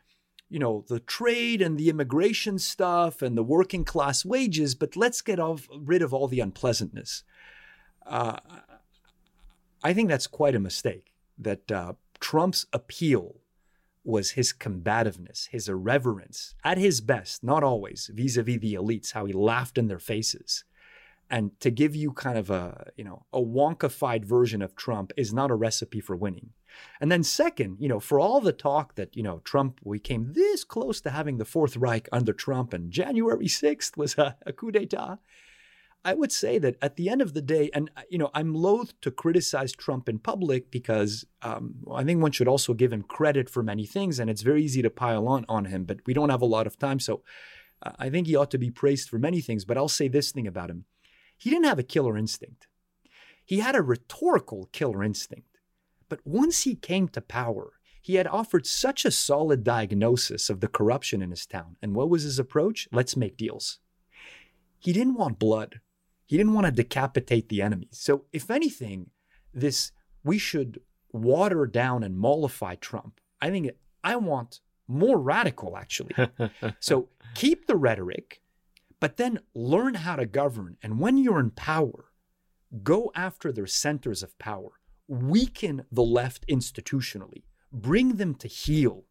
you know the trade and the immigration stuff and the working class wages, but let's get off, rid of all the unpleasantness. Uh, I think that's quite a mistake. That uh, Trump's appeal was his combativeness, his irreverence, at his best, not always, vis-a-vis the elites, how he laughed in their faces. And to give you kind of a, you know, a wonkified version of Trump is not a recipe for winning. And then second, you know, for all the talk that, you know, Trump, we came this close to having the Fourth Reich under Trump and January 6th was a, a coup d'etat. I would say that at the end of the day, and uh, you know, I'm loath to criticize Trump in public because um, I think one should also give him credit for many things, and it's very easy to pile on on him. But we don't have a lot of time, so uh, I think he ought to be praised for many things. But I'll say this thing about him: he didn't have a killer instinct. He had a rhetorical killer instinct, but once he came to power, he had offered such a solid diagnosis of the corruption in his town. And what was his approach? Let's make deals. He didn't want blood. He didn't want to decapitate the enemies. So, if anything, this we should water down and mollify Trump. I think I want more radical, actually. so, keep the rhetoric, but then learn how to govern. And when you're in power, go after their centers of power, weaken the left institutionally, bring them to heel.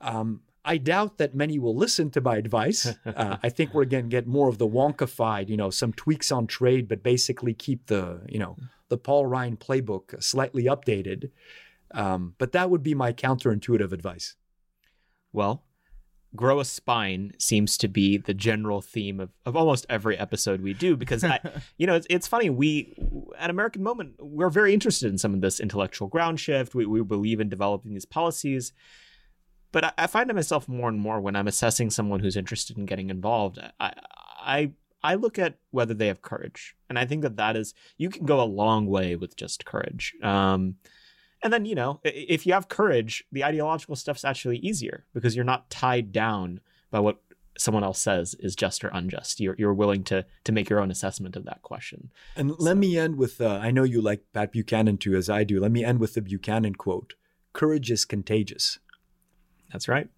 Um, I doubt that many will listen to my advice. Uh, I think we're going to get more of the Wonkified, you know, some tweaks on trade, but basically keep the, you know, the Paul Ryan playbook slightly updated. Um, but that would be my counterintuitive advice. Well, grow a spine seems to be the general theme of, of almost every episode we do because I, you know it's, it's funny we at american moment we're very interested in some of this intellectual ground shift we, we believe in developing these policies but I, I find myself more and more when i'm assessing someone who's interested in getting involved i i i look at whether they have courage and i think that that is you can go a long way with just courage um, and then, you know, if you have courage, the ideological stuff's actually easier because you're not tied down by what someone else says is just or unjust. You're, you're willing to to make your own assessment of that question. And so. let me end with uh, I know you like Pat Buchanan too, as I do. Let me end with the Buchanan quote Courage is contagious. That's right.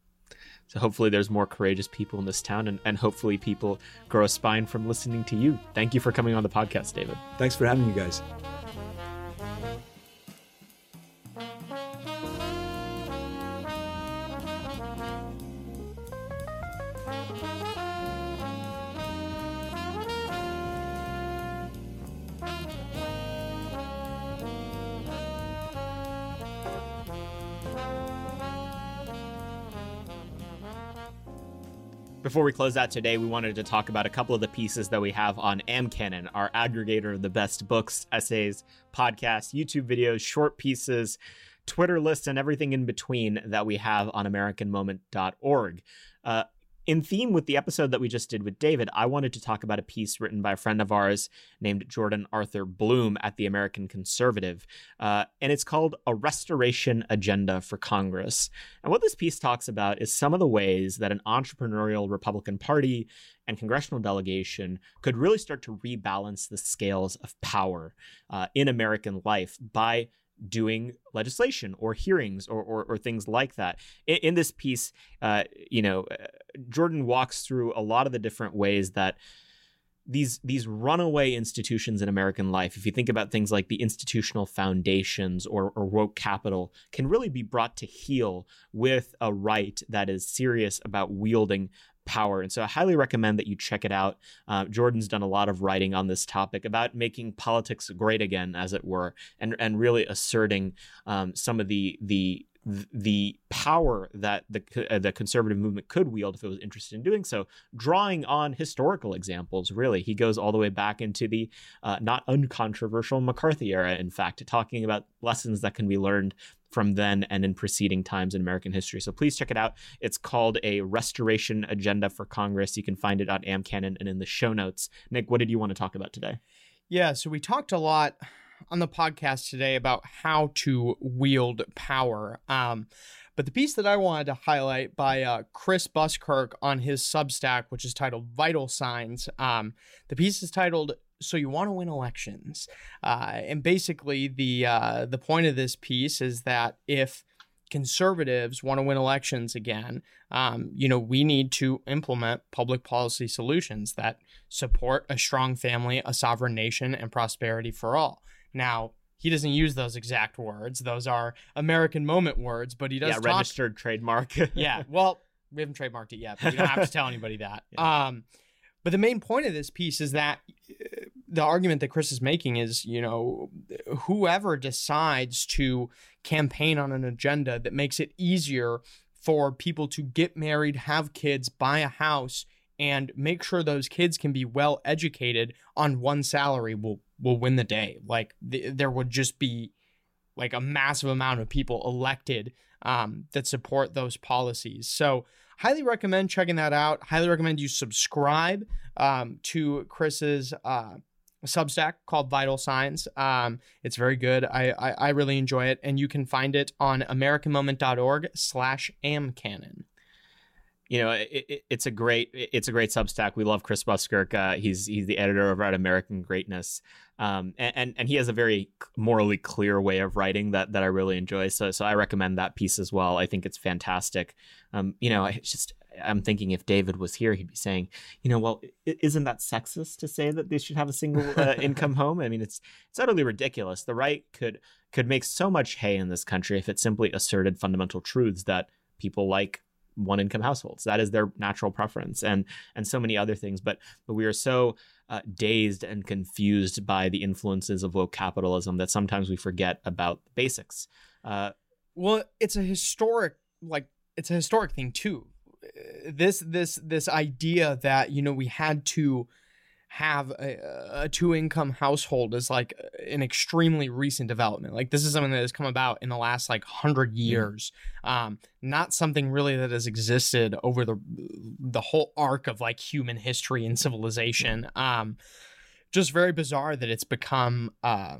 So hopefully there's more courageous people in this town and, and hopefully people grow a spine from listening to you. Thank you for coming on the podcast, David. Thanks for having me, guys. Before we close out today, we wanted to talk about a couple of the pieces that we have on AmCanon, our aggregator of the best books, essays, podcasts, YouTube videos, short pieces, Twitter lists, and everything in between that we have on AmericanMoment.org. Uh, in theme with the episode that we just did with David, I wanted to talk about a piece written by a friend of ours named Jordan Arthur Bloom at the American Conservative. Uh, and it's called A Restoration Agenda for Congress. And what this piece talks about is some of the ways that an entrepreneurial Republican Party and congressional delegation could really start to rebalance the scales of power uh, in American life by doing legislation or hearings or, or, or things like that. In, in this piece, uh, you know, uh, Jordan walks through a lot of the different ways that these these runaway institutions in American life, if you think about things like the institutional foundations or, or woke capital, can really be brought to heel with a right that is serious about wielding power. And so I highly recommend that you check it out. Uh, Jordan's done a lot of writing on this topic about making politics great again, as it were, and and really asserting um, some of the the the power that the uh, the conservative movement could wield if it was interested in doing so, drawing on historical examples. Really, he goes all the way back into the uh, not uncontroversial McCarthy era. In fact, talking about lessons that can be learned from then and in preceding times in American history. So please check it out. It's called A Restoration Agenda for Congress. You can find it on AmCanon and in the show notes. Nick, what did you want to talk about today? Yeah, so we talked a lot on the podcast today about how to wield power. Um, but the piece that I wanted to highlight by uh, Chris Buskirk on his Substack, which is titled Vital Signs, um, the piece is titled so you want to win elections, uh, and basically the uh, the point of this piece is that if conservatives want to win elections again, um, you know, we need to implement public policy solutions that support a strong family, a sovereign nation, and prosperity for all. Now, he doesn't use those exact words; those are American moment words, but he does. Yeah, talk- registered trademark. yeah, well, we haven't trademarked it yet, but we don't have to tell anybody that. Yeah. Um, but the main point of this piece is that uh, the argument that Chris is making is, you know, whoever decides to campaign on an agenda that makes it easier for people to get married, have kids, buy a house, and make sure those kids can be well educated on one salary will will win the day. Like th- there would just be like a massive amount of people elected um, that support those policies. So highly recommend checking that out. Highly recommend you subscribe um, to Chris's uh, Substack called Vital Signs. Um, it's very good. I, I, I really enjoy it, and you can find it on AmericanMoment.org/slash amcanon you know, it, it, it's a great it's a great Substack. We love Chris Buskirk. Uh, he's he's the editor over at American Greatness, um, and, and, and he has a very morally clear way of writing that that I really enjoy. So so I recommend that piece as well. I think it's fantastic. Um, you know, it's just I'm thinking if David was here, he'd be saying, you know, well, isn't that sexist to say that they should have a single uh, income home? I mean, it's it's utterly ridiculous. The right could could make so much hay in this country if it simply asserted fundamental truths that people like one income households. That is their natural preference, and and so many other things. But but we are so uh, dazed and confused by the influences of woke capitalism that sometimes we forget about the basics. Uh, well, it's a historic like it's a historic thing too. This this this idea that you know we had to have a, a two income household is like an extremely recent development. Like this is something that has come about in the last like hundred mm-hmm. years. Um, not something really that has existed over the the whole arc of like human history and civilization. Um, just very bizarre that it's become uh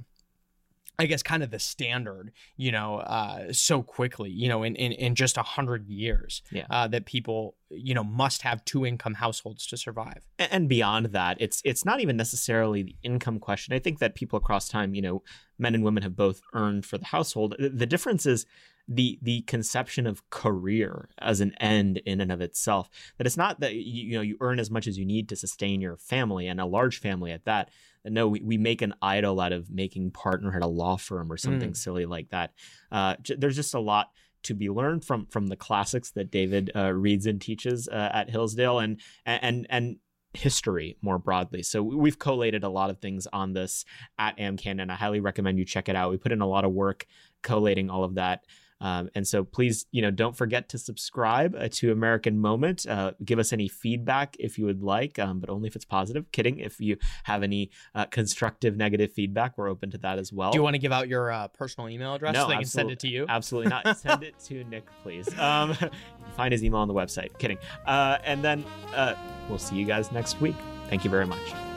I guess kind of the standard, you know, uh, so quickly, you know, in, in, in just a hundred years, yeah. uh, that people, you know, must have two income households to survive. And beyond that, it's it's not even necessarily the income question. I think that people across time, you know, men and women have both earned for the household. The difference is the the conception of career as an end in and of itself. That it's not that you, you know you earn as much as you need to sustain your family and a large family at that no, we, we make an idol out of making partner at a law firm or something mm. silly like that. Uh, j- there's just a lot to be learned from from the classics that David uh, reads and teaches uh, at Hillsdale and and and history more broadly. So we've collated a lot of things on this at AmCan, and I highly recommend you check it out. We put in a lot of work collating all of that. Um, and so please, you know, don't forget to subscribe uh, to American Moment. Uh, give us any feedback if you would like, um, but only if it's positive. Kidding. If you have any uh, constructive, negative feedback, we're open to that as well. Do you want to give out your uh, personal email address no, so they can send it to you? Absolutely not. send it to Nick, please. Um, find his email on the website. Kidding. Uh, and then uh, we'll see you guys next week. Thank you very much.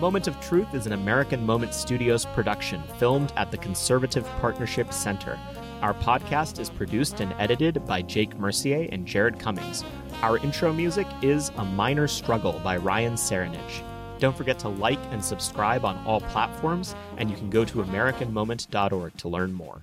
Moment of Truth is an American Moment Studios production filmed at the Conservative Partnership Center. Our podcast is produced and edited by Jake Mercier and Jared Cummings. Our intro music is A Minor Struggle by Ryan Serenich. Don't forget to like and subscribe on all platforms, and you can go to AmericanMoment.org to learn more.